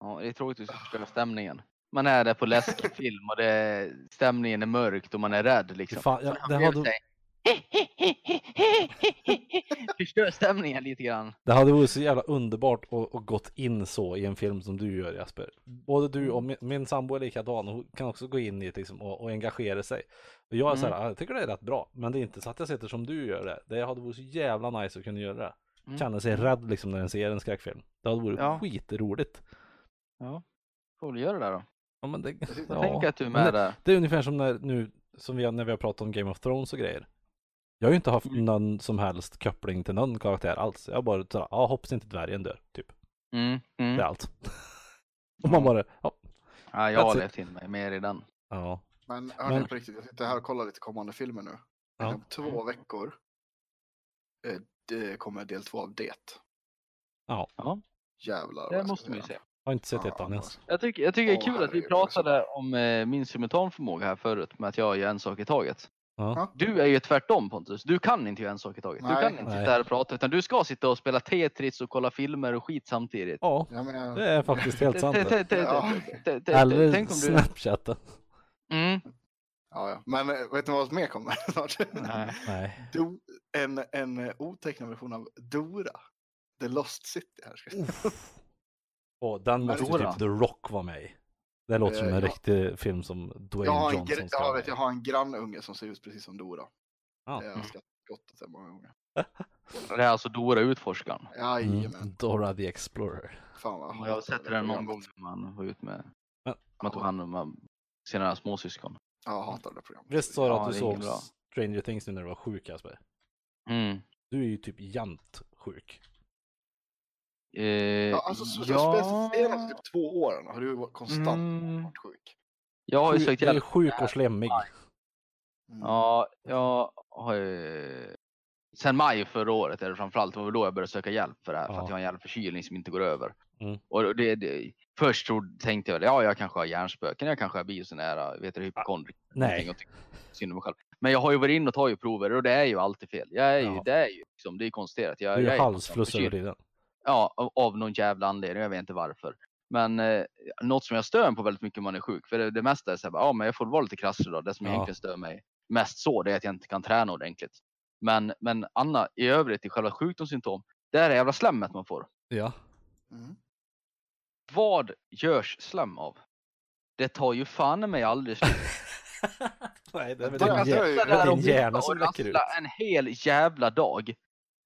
Ja, det är tråkigt att du ska förstöra stämningen. Man är där på läskfilm och det stämningen är mörkt och man är rädd liksom. Fan, ja, Så det, hade. [laughs] Förstör stämningen lite grann. det hade varit så jävla underbart att, gått in så i en film som du gör Jesper. Både du och min, min sambo är likadan och hon kan också gå in i det liksom, och, och engagera sig. Och jag är så här, Mm. "Ah, jag tycker det är rätt bra, men det är inte så att jag sitter som du gör det. Det hade varit så jävla nice att kunna göra det. Mm. Känna sig rädd liksom när en ser en skräckfilm. Det hade varit Ja. skitroligt. Ja, får väl göra det då. Ja, men det, Jag tänker att du är med det, där. det är ungefär som när, nu, som vi, när vi har pratat om Game of Thrones och grejer. Jag har ju inte haft Mm. någon som helst koppling till någon karaktär alls. Jag bara ja hoppas inte dvärgen dör, typ. Mm, mm. Det är allt. [laughs] och man Ja. bara, ja. Ja, jag har levt in mig mer i den. ja. men hörni Men- på riktigt, jag sitter här och kollar lite kommande filmer nu. Ja. Om två veckor eh, det kommer del två av Det. Jävlar. vad Det jag ska måste man ju se. Har inte sett Ja, ettan ens. Jag tycker, jag tycker det är kul att vi alltså. pratade om eh, min simultanförmåga här förut med att jag gör en sak i taget. Ja. Du är ju tvärtom Pontus. Du kan inte göra en sak i taget. Du Nej. kan inte Nej. sitta här och prata utan du ska sitta och spela Tetris och kolla filmer och skit samtidigt. Ja, det är faktiskt helt sant. Eller du... Snapchatten. Mm. Ja, ja. Men eh, vet ni vad som mer kommer [laughs] snart? Nej. Nej. Do, en, en otecknad version av Dora. The Lost City här. Ska jag säga. Och den måste ju Dora. typ The Rock vara med i. Det låter som Eh, en ja. riktig film som Jag Dwayne har, en, Johnson ska jag, vet, jag har en grannunge som ser ut precis som Dora. Ja. Det har jag skrattat åt det många gånger. [laughs] Det är alltså Dora utforskaren. Jajamän. Mm. Dora the Explorer. Fan vad Jag har sett den någon gång när man var ute med, Men- man tog hand om sina småsyskon. Ja, jag hatar det programmet. Visst sa du att du såg. Stranger Things nu när du var sjuk Jasper? Mm. Du är ju typ jämt sjuk. Ja, Eh, alltså så, så ja. senaste typ två åren har du varit konstant Mm. varit sjuk. Jag har ju sökt du är hjälp. sjuk och slemmig. Mm. Ja, jag har ju... Sen maj förra året är det framförallt, det var då jag började söka hjälp för det här. För Ja. att jag har en jävla förkylning som inte går över. Mm. Och det, det, först trodde, tänkte jag väl, ja jag kanske har hjärnspöken, jag kanske har biosonära, vet du, hypokondrik. Nej. och synd om mig själv. Men jag har ju varit inne och tagit prover och det är ju alltid fel. Jag är ju, Ja. det är ju liksom, det är konstaterat. Jag, Du jag är är halsfluss över tiden. Ja, av, av någon jävla anledning. Jag vet inte varför. Men eh, något som jag stör mig på väldigt mycket om man är sjuk. För det, det mesta är så här, ja men jag får vara lite krasslig då. Det som Ja. egentligen stör mig mest så, det är att jag inte kan träna ordentligt. Men, men Anna, i övrigt i själva sjukdomssymptom, det är det jävla slemmet man får. Ja. Mm. Vad görs slem av? Det tar ju fan i mig aldrig slut. [laughs] Nej, det är väl din, din hjärna som läcker ut. en hel jävla dag.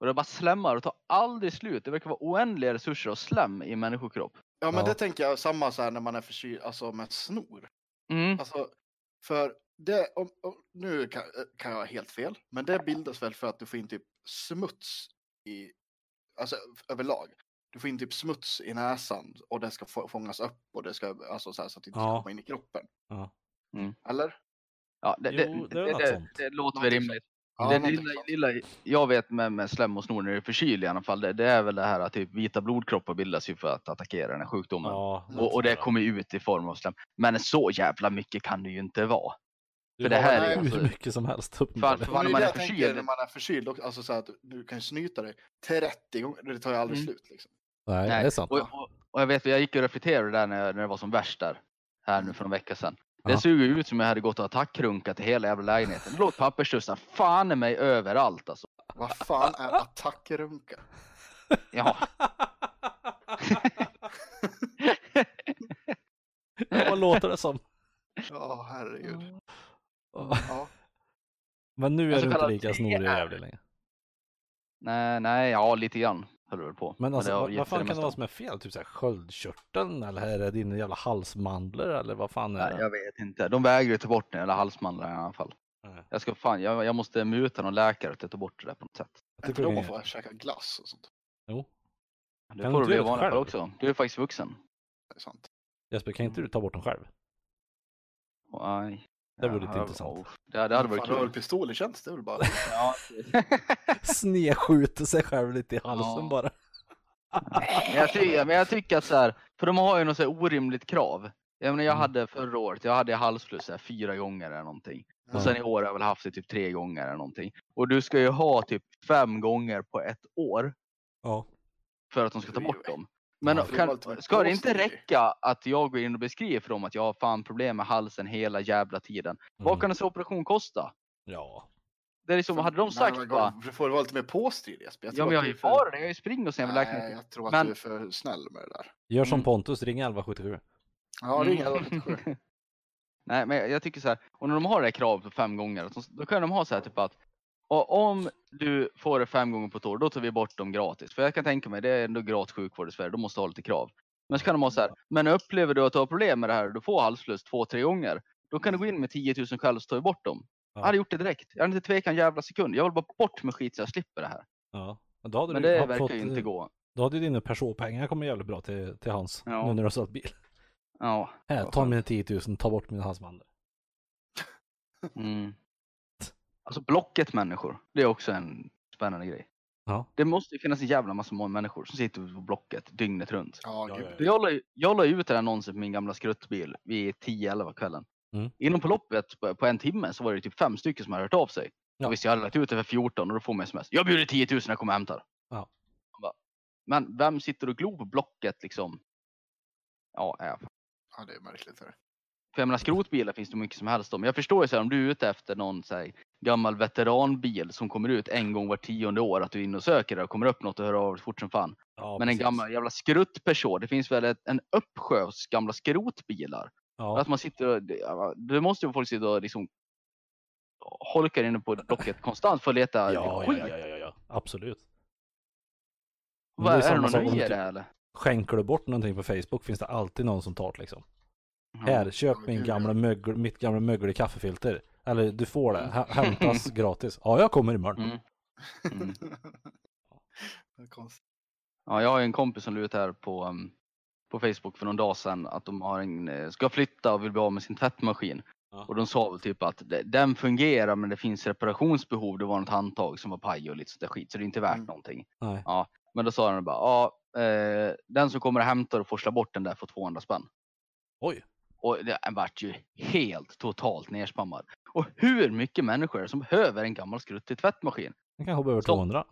Och det bara slemmar och tar aldrig slut. Det verkar vara oändliga resurser av slem i människokropp. Ja, men Ja. det tänker jag samma så här när man är förkyld, alltså med snor. Mm. Alltså, för det, om, om, nu kan, kan jag ha helt fel, men det bildas väl för att du får in typ smuts i, alltså överlag. Du får in typ smuts i näsan och det ska få, fångas upp och det ska, alltså så, här, så att det inte Ja. ska komma in i kroppen. Ja. Mm. Eller? Ja, det, Jo, det, det det, låter väl rimligt. Ja, det lilla, lilla jag vet med, med slem och snor när det är förkyld i alla fall, det, det är väl det här att typ vita blodkroppar bildas ju för att attackera den här sjukdomen. Ja, och, och det kommer ju ut i form av slem. Men så jävla mycket kan det ju inte vara. Du för det här är hur mycket som helst För, för Men när man är förkyld. när man är förkyld, och- alltså så att du kan snyta dig 30 gånger, det tar ju aldrig Mm. slut liksom. Nej, Nej, det är sant. Och, och, och jag vet, jag gick och reflekterade där när, när det var som värst där. Här nu för en vecka sedan. Det Ja. såg ut som jag hade gått och attackrunkat i hela jävla lägenheten. Det låg papperstussar fan i mig överallt alltså. Vad fan är attackrunka? [laughs] Ja. [laughs] Vad låter det som? Ja, herregud. Ja. Ja. Men nu är du inte lika snorig och jävlig längre. Nej, nej, ja lite grann höll det väl på. Men alltså, det har vad, fan kan mesta det vara som är fel? Typ såhär sköldkörteln eller är det dina jävla halsmandlar eller vad fan är Nej, det? jag vet inte. De vägrar ju ta bort den jävla halsmandlarna i alla fall. Nej. Jag ska fan, jag, jag måste muta någon läkare till att ta bort det där på något sätt. Jag tycker de det att är... få käka glass och sånt. Jo, Det Kan får du bli göra det vanlig fall också. Du är faktiskt vuxen. Det är sant. Jesper kan inte du ta bort dem själv? Aj. Det vore lite Ja, intressant. oh, Det, det hade varit kul. pistol i tjänst? Det är väl bara... [laughs] Ja. [laughs] Snedskjuter sig själv lite i halsen Ja. bara. men, jag tycker, men jag tycker att så här, för de har ju något så här orimligt krav. Jag menar, jag Mm. hade förra året, jag hade halsfluss här fyra gånger eller någonting. Ja. Och sen i år har jag väl haft det typ tre gånger eller någonting. Och du ska ju ha typ fem gånger på ett år Ja. för att de ska ta bort dem. Men Ja, det kan, ska det inte räcka att jag går in och beskriver för dem att jag har fan problem med halsen hela jävla tiden? Vad Mm. kan en sån operation kosta? Ja. Det är liksom, hade de sagt Nej, bara, Du får vara lite mer påstridig Jesper. ja men jag har ju är för- det, jag har ju spring och sen Nej, läkaren. jag tror att Men- du är för snäll med det där. Gör som Mm. Pontus, ring 1177. Ja, ring Mm. 1177. [laughs] Nej, men jag tycker så här, och när de har det här kravet på fem gånger, då kan de ha så här typ att och om du får det fem gånger på ett år, då tar vi bort dem gratis. För jag kan tänka mig, det är ändå gratis sjukvård i Sverige, de måste ha lite krav. Men så kan de ha så här, men upplever du att du har problem med det här och du får halsfluss två, tre gånger, då kan du gå in med 10 000 själv så tar vi bort dem. Ja. Jag hade gjort det direkt. Jag hade inte tvekat en jävla sekund. Jag vill bara bort med skit så jag slipper det här. Ja. Men då hade Men du det verkar fått, ju inte gå. Då hade ju dina Peugeot-pengar kommit jävligt bra till, till hans. Ja. Nu när du har sålt bil. Ja. Här, Vad ta mina 10 000, ta bort mina halsmandlar. Mm. Alltså Blocket människor, det är också en spännande grej. Ja. Det måste ju finnas en jävla massa många människor som sitter på Blocket dygnet runt. Ja, Ja, ja, ja. Jag la, jag la ut den annonsen på min gamla skruttbil vid 10-11 kvällen. Mm. Inom på loppet på, på en timme så var det typ fem stycken som hade hört av sig. Ja. Och visst, jag hade lagt ut det för 14 och då får man sms. Jag bjuder 10 000 när jag kommer och hämtar. Ja. Bara, Men vem sitter och glor på Blocket liksom? Ja, ja. Ja, det är märkligt. Här. För jag menar skrotbilar finns det mycket som helst om. Jag förstår ju så här, om du är ute efter någon så här, gammal veteranbil som kommer ut en gång var tionde år att du är inne och söker det och kommer upp något och hör av dig fort som fan. Ja, Men en precis. gammal jävla skruttperson, det finns väl ett, en uppsjö av gamla skrotbilar. Ja. Att man sitter och, det, måste ju folk sitta och liksom holkar inne på Blocket konstant för att leta Ja, ja, skit. ja, ja, ja, ja, absolut. Vad, det är, det någon ny i du det eller? Skänker du bort någonting på Facebook finns det alltid någon som tar det liksom. Här, köp Ja, min gamla ja. mögel, mitt gamla mögel i kaffefilter. Eller du får det. Hä- [laughs] hämtas gratis. Ja, jag kommer imorgon. Mm. Mm. [laughs] Ja, jag har en kompis som la ut här på, um, på Facebook för någon dag sedan att de har en, eh, ska flytta och vill bli av med sin tvättmaskin. Ja. Och de sa väl typ att de- den fungerar men det finns reparationsbehov. Det var något handtag som var paj och lite sånt där skit så det är inte värt Mm. någonting. Nej. Men då sa de bara, ja, eh, den som kommer och hämtar och forslar bort den där får 200 spänn. Oj. Och det vart ju helt totalt nerspammad. Och hur mycket människor är det som behöver en gammal skruttig tvättmaskin? Den kanske behöver Stopp. 200.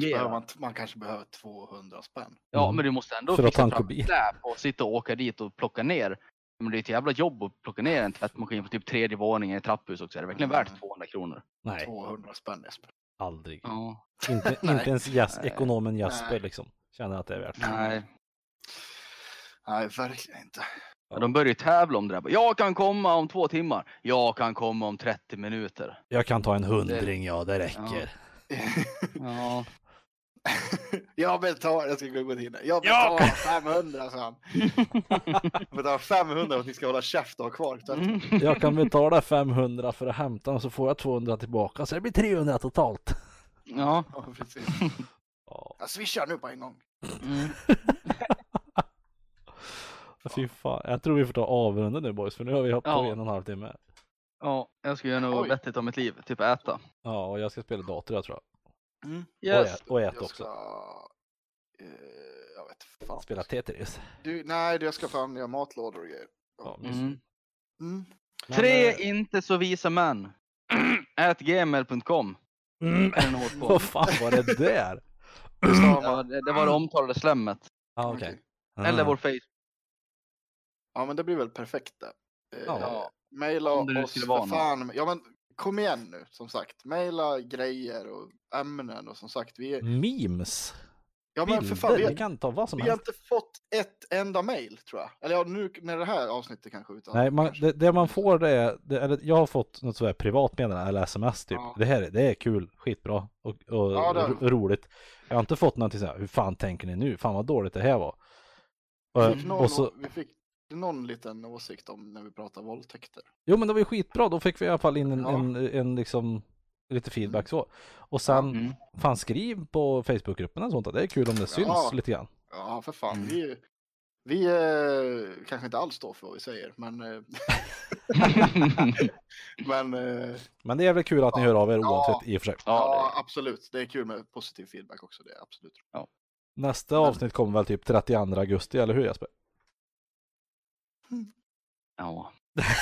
Ja, man, man kanske behöver 200 spänn. Ja, Mm. men du måste ändå För att fixa fram släp och sitta och åka dit och plocka ner. Men det är ett jävla jobb att plocka ner en tvättmaskin på typ tredje våningen i trapphus också. Är det verkligen Mm. värt 200 kronor? Nej, 200 spänn Jesper. aldrig. Ja. Inte, [laughs] inte ens jas, Nej. ekonomen Jasper liksom. Känner att det är värt. Nej. Nej, verkligen inte. Ja, De börjar ju tävla om det där. Jag kan komma om två timmar. Jag kan komma om 30 minuter. Jag kan ta en hundring, ja det räcker. Ja. [laughs] jag betalar, jag ska gå till det. Jag Ja! betalar 500 sa han. [laughs] Jag betalar 500 för att ni ska hålla käft och ha kvar. Mm. Jag kan betala 500 för att hämta och så får jag 200 tillbaka så det blir 300 totalt. Ja. Ja, precis. Ja, Jag swishar nu på en gång. Mm. [laughs] fy fan. Jag tror vi får ta avrunda nu boys för nu har vi hoppat Ja. på en och en halv timme. ja. Jag ska göra något Oj. vettigt av mitt liv. Typ äta. Ja, och jag ska spela dator jag tror jag. Mm. Och, Yes. ät, och äta Jag också. ska... Eh, jag vet fan. Spela Tetris. Du, nej, jag ska fan göra matlådor och grejer. Ja, Mm. Mm. Men, Tre eh, inte så visa män. [clears throat] Ät gmail.com. Mm. Vad fan var det där? Det man. det, var det omtalade slemmet. Ja, okej. Okej. Eller Ah. vår Facebook. Ja, men det blir väl perfekt det. Eh, Ja. Nu oss för fan. Ja, men kom igen nu, som sagt. Maila grejer och ämnen och som sagt. Vi, Memes. ja, men för fan, vi, Vi kan ta vad som vi har helst. inte fått ett enda mail tror jag. Eller ja, nu när det här avsnittet kanske utan. Nej, man, kanske. det, det man får det är, det, eller jag har fått något sådär privat meddelande eller sms typ. Ja. Det här är- det är kul, skitbra och, och Ja, är roligt. Jag har inte fått någonting såhär, hur fan tänker ni nu? Fan vad dåligt det här var. Vi, fick någon, och så, vi fick någon liten åsikt om när vi pratar våldtäkter. jo men det var ju skitbra, då fick vi i alla fall in en, Ja. en, en liksom lite feedback så. Och sen, Mm. fan skriv på Facebookgruppen och sånt, det är kul om det syns Ja. lite grann. Ja, för fan. Mm. Vi, vi eh, kanske inte alls står för vad vi säger, men, eh, [laughs] men eh, Men det är väl kul att ni Ja. hör av er Ja. oavsett i och för sig. Ja, ja, det- absolut. Det är kul med positiv feedback också. Det är absolut. Nästa Men- avsnitt kommer väl typ 32 augusti, eller hur Jesper? Ja. [laughs]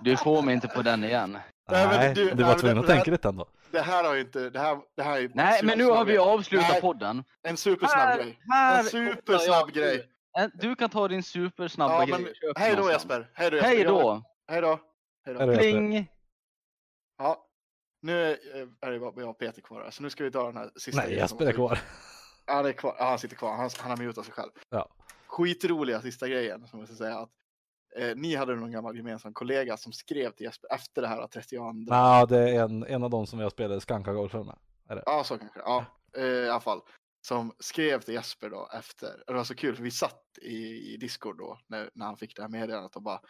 Du får mig inte på den igen. Nej, men Nej, du- du, var tvungen det- att tänka här- lite ändå. Det här har ju inte, det här, det här är Nej, men nu har vi avslutat Nej. podden. En supersnabb grej. här En supersnabb grej. En- Du kan ta din supersnabba Ja, grej. hej då. Jesper. Hej då. Hej då. Hej då. Pling. Ja. Nu eh, är det bara jag och Peter kvar här, så nu ska vi ta den här sista Nej, Jesper är kvar. Ja, det är kvar. Ja, han sitter kvar. Han, han har mutat sig själv. Ja. Skitroliga sista grejen som jag ska säga. Att, eh, ni hade någon gammal gemensam kollega som skrev till Jesper efter det här 32. Ja, det är en, en av de som jag spelade Skanka Golf med. Ja, så kanske. Ja, eh, i alla fall. Som skrev till Jesper då efter. Det var så kul för vi satt i, i Discord då när, när han fick det här meddelandet och bara.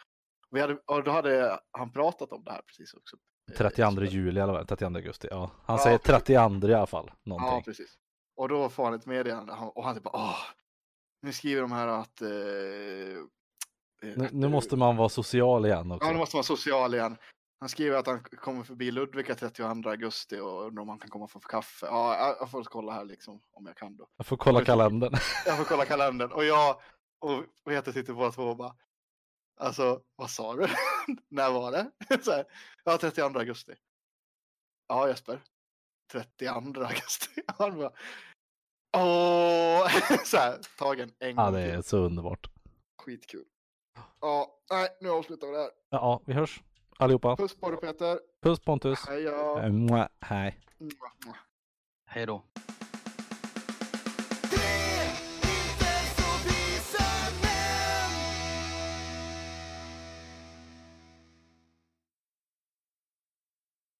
Vi hade, och då hade han pratat om det här precis också. eh, 32 Jesper. juli eller vad 32 augusti. Ja, han Ja, säger precis. 32 i alla fall. Ja, Någonting. precis. Och då får han ett meddelande och han typ bara åh. Nu skriver de här att. Eh, nu, nu måste man vara social igen också. Ja, nu måste man vara social igen. Han skriver att han kommer förbi Ludvika 32 augusti och undrar om han kan komma för kaffe. Ja, jag- får kolla här liksom om jag kan då. Jag får kolla kalendern. [laughs] Jag får kolla kalendern och jag och Peter sitter båda två och bara. Alltså, vad sa du? [laughs] När var det? [laughs] Så här, ja, 32 augusti. Ja, Jesper. 32 augusti. Han bara. Åh! [laughs] Så här, tagen en Ja, gång det till. är så underbart. Skitkul. Ja, nej, nu avslutar vi det här. Ja, vi hörs allihopa. Puss på dig Peter. Puss Pontus. Hej ja. Mwah, Hej. Hej då.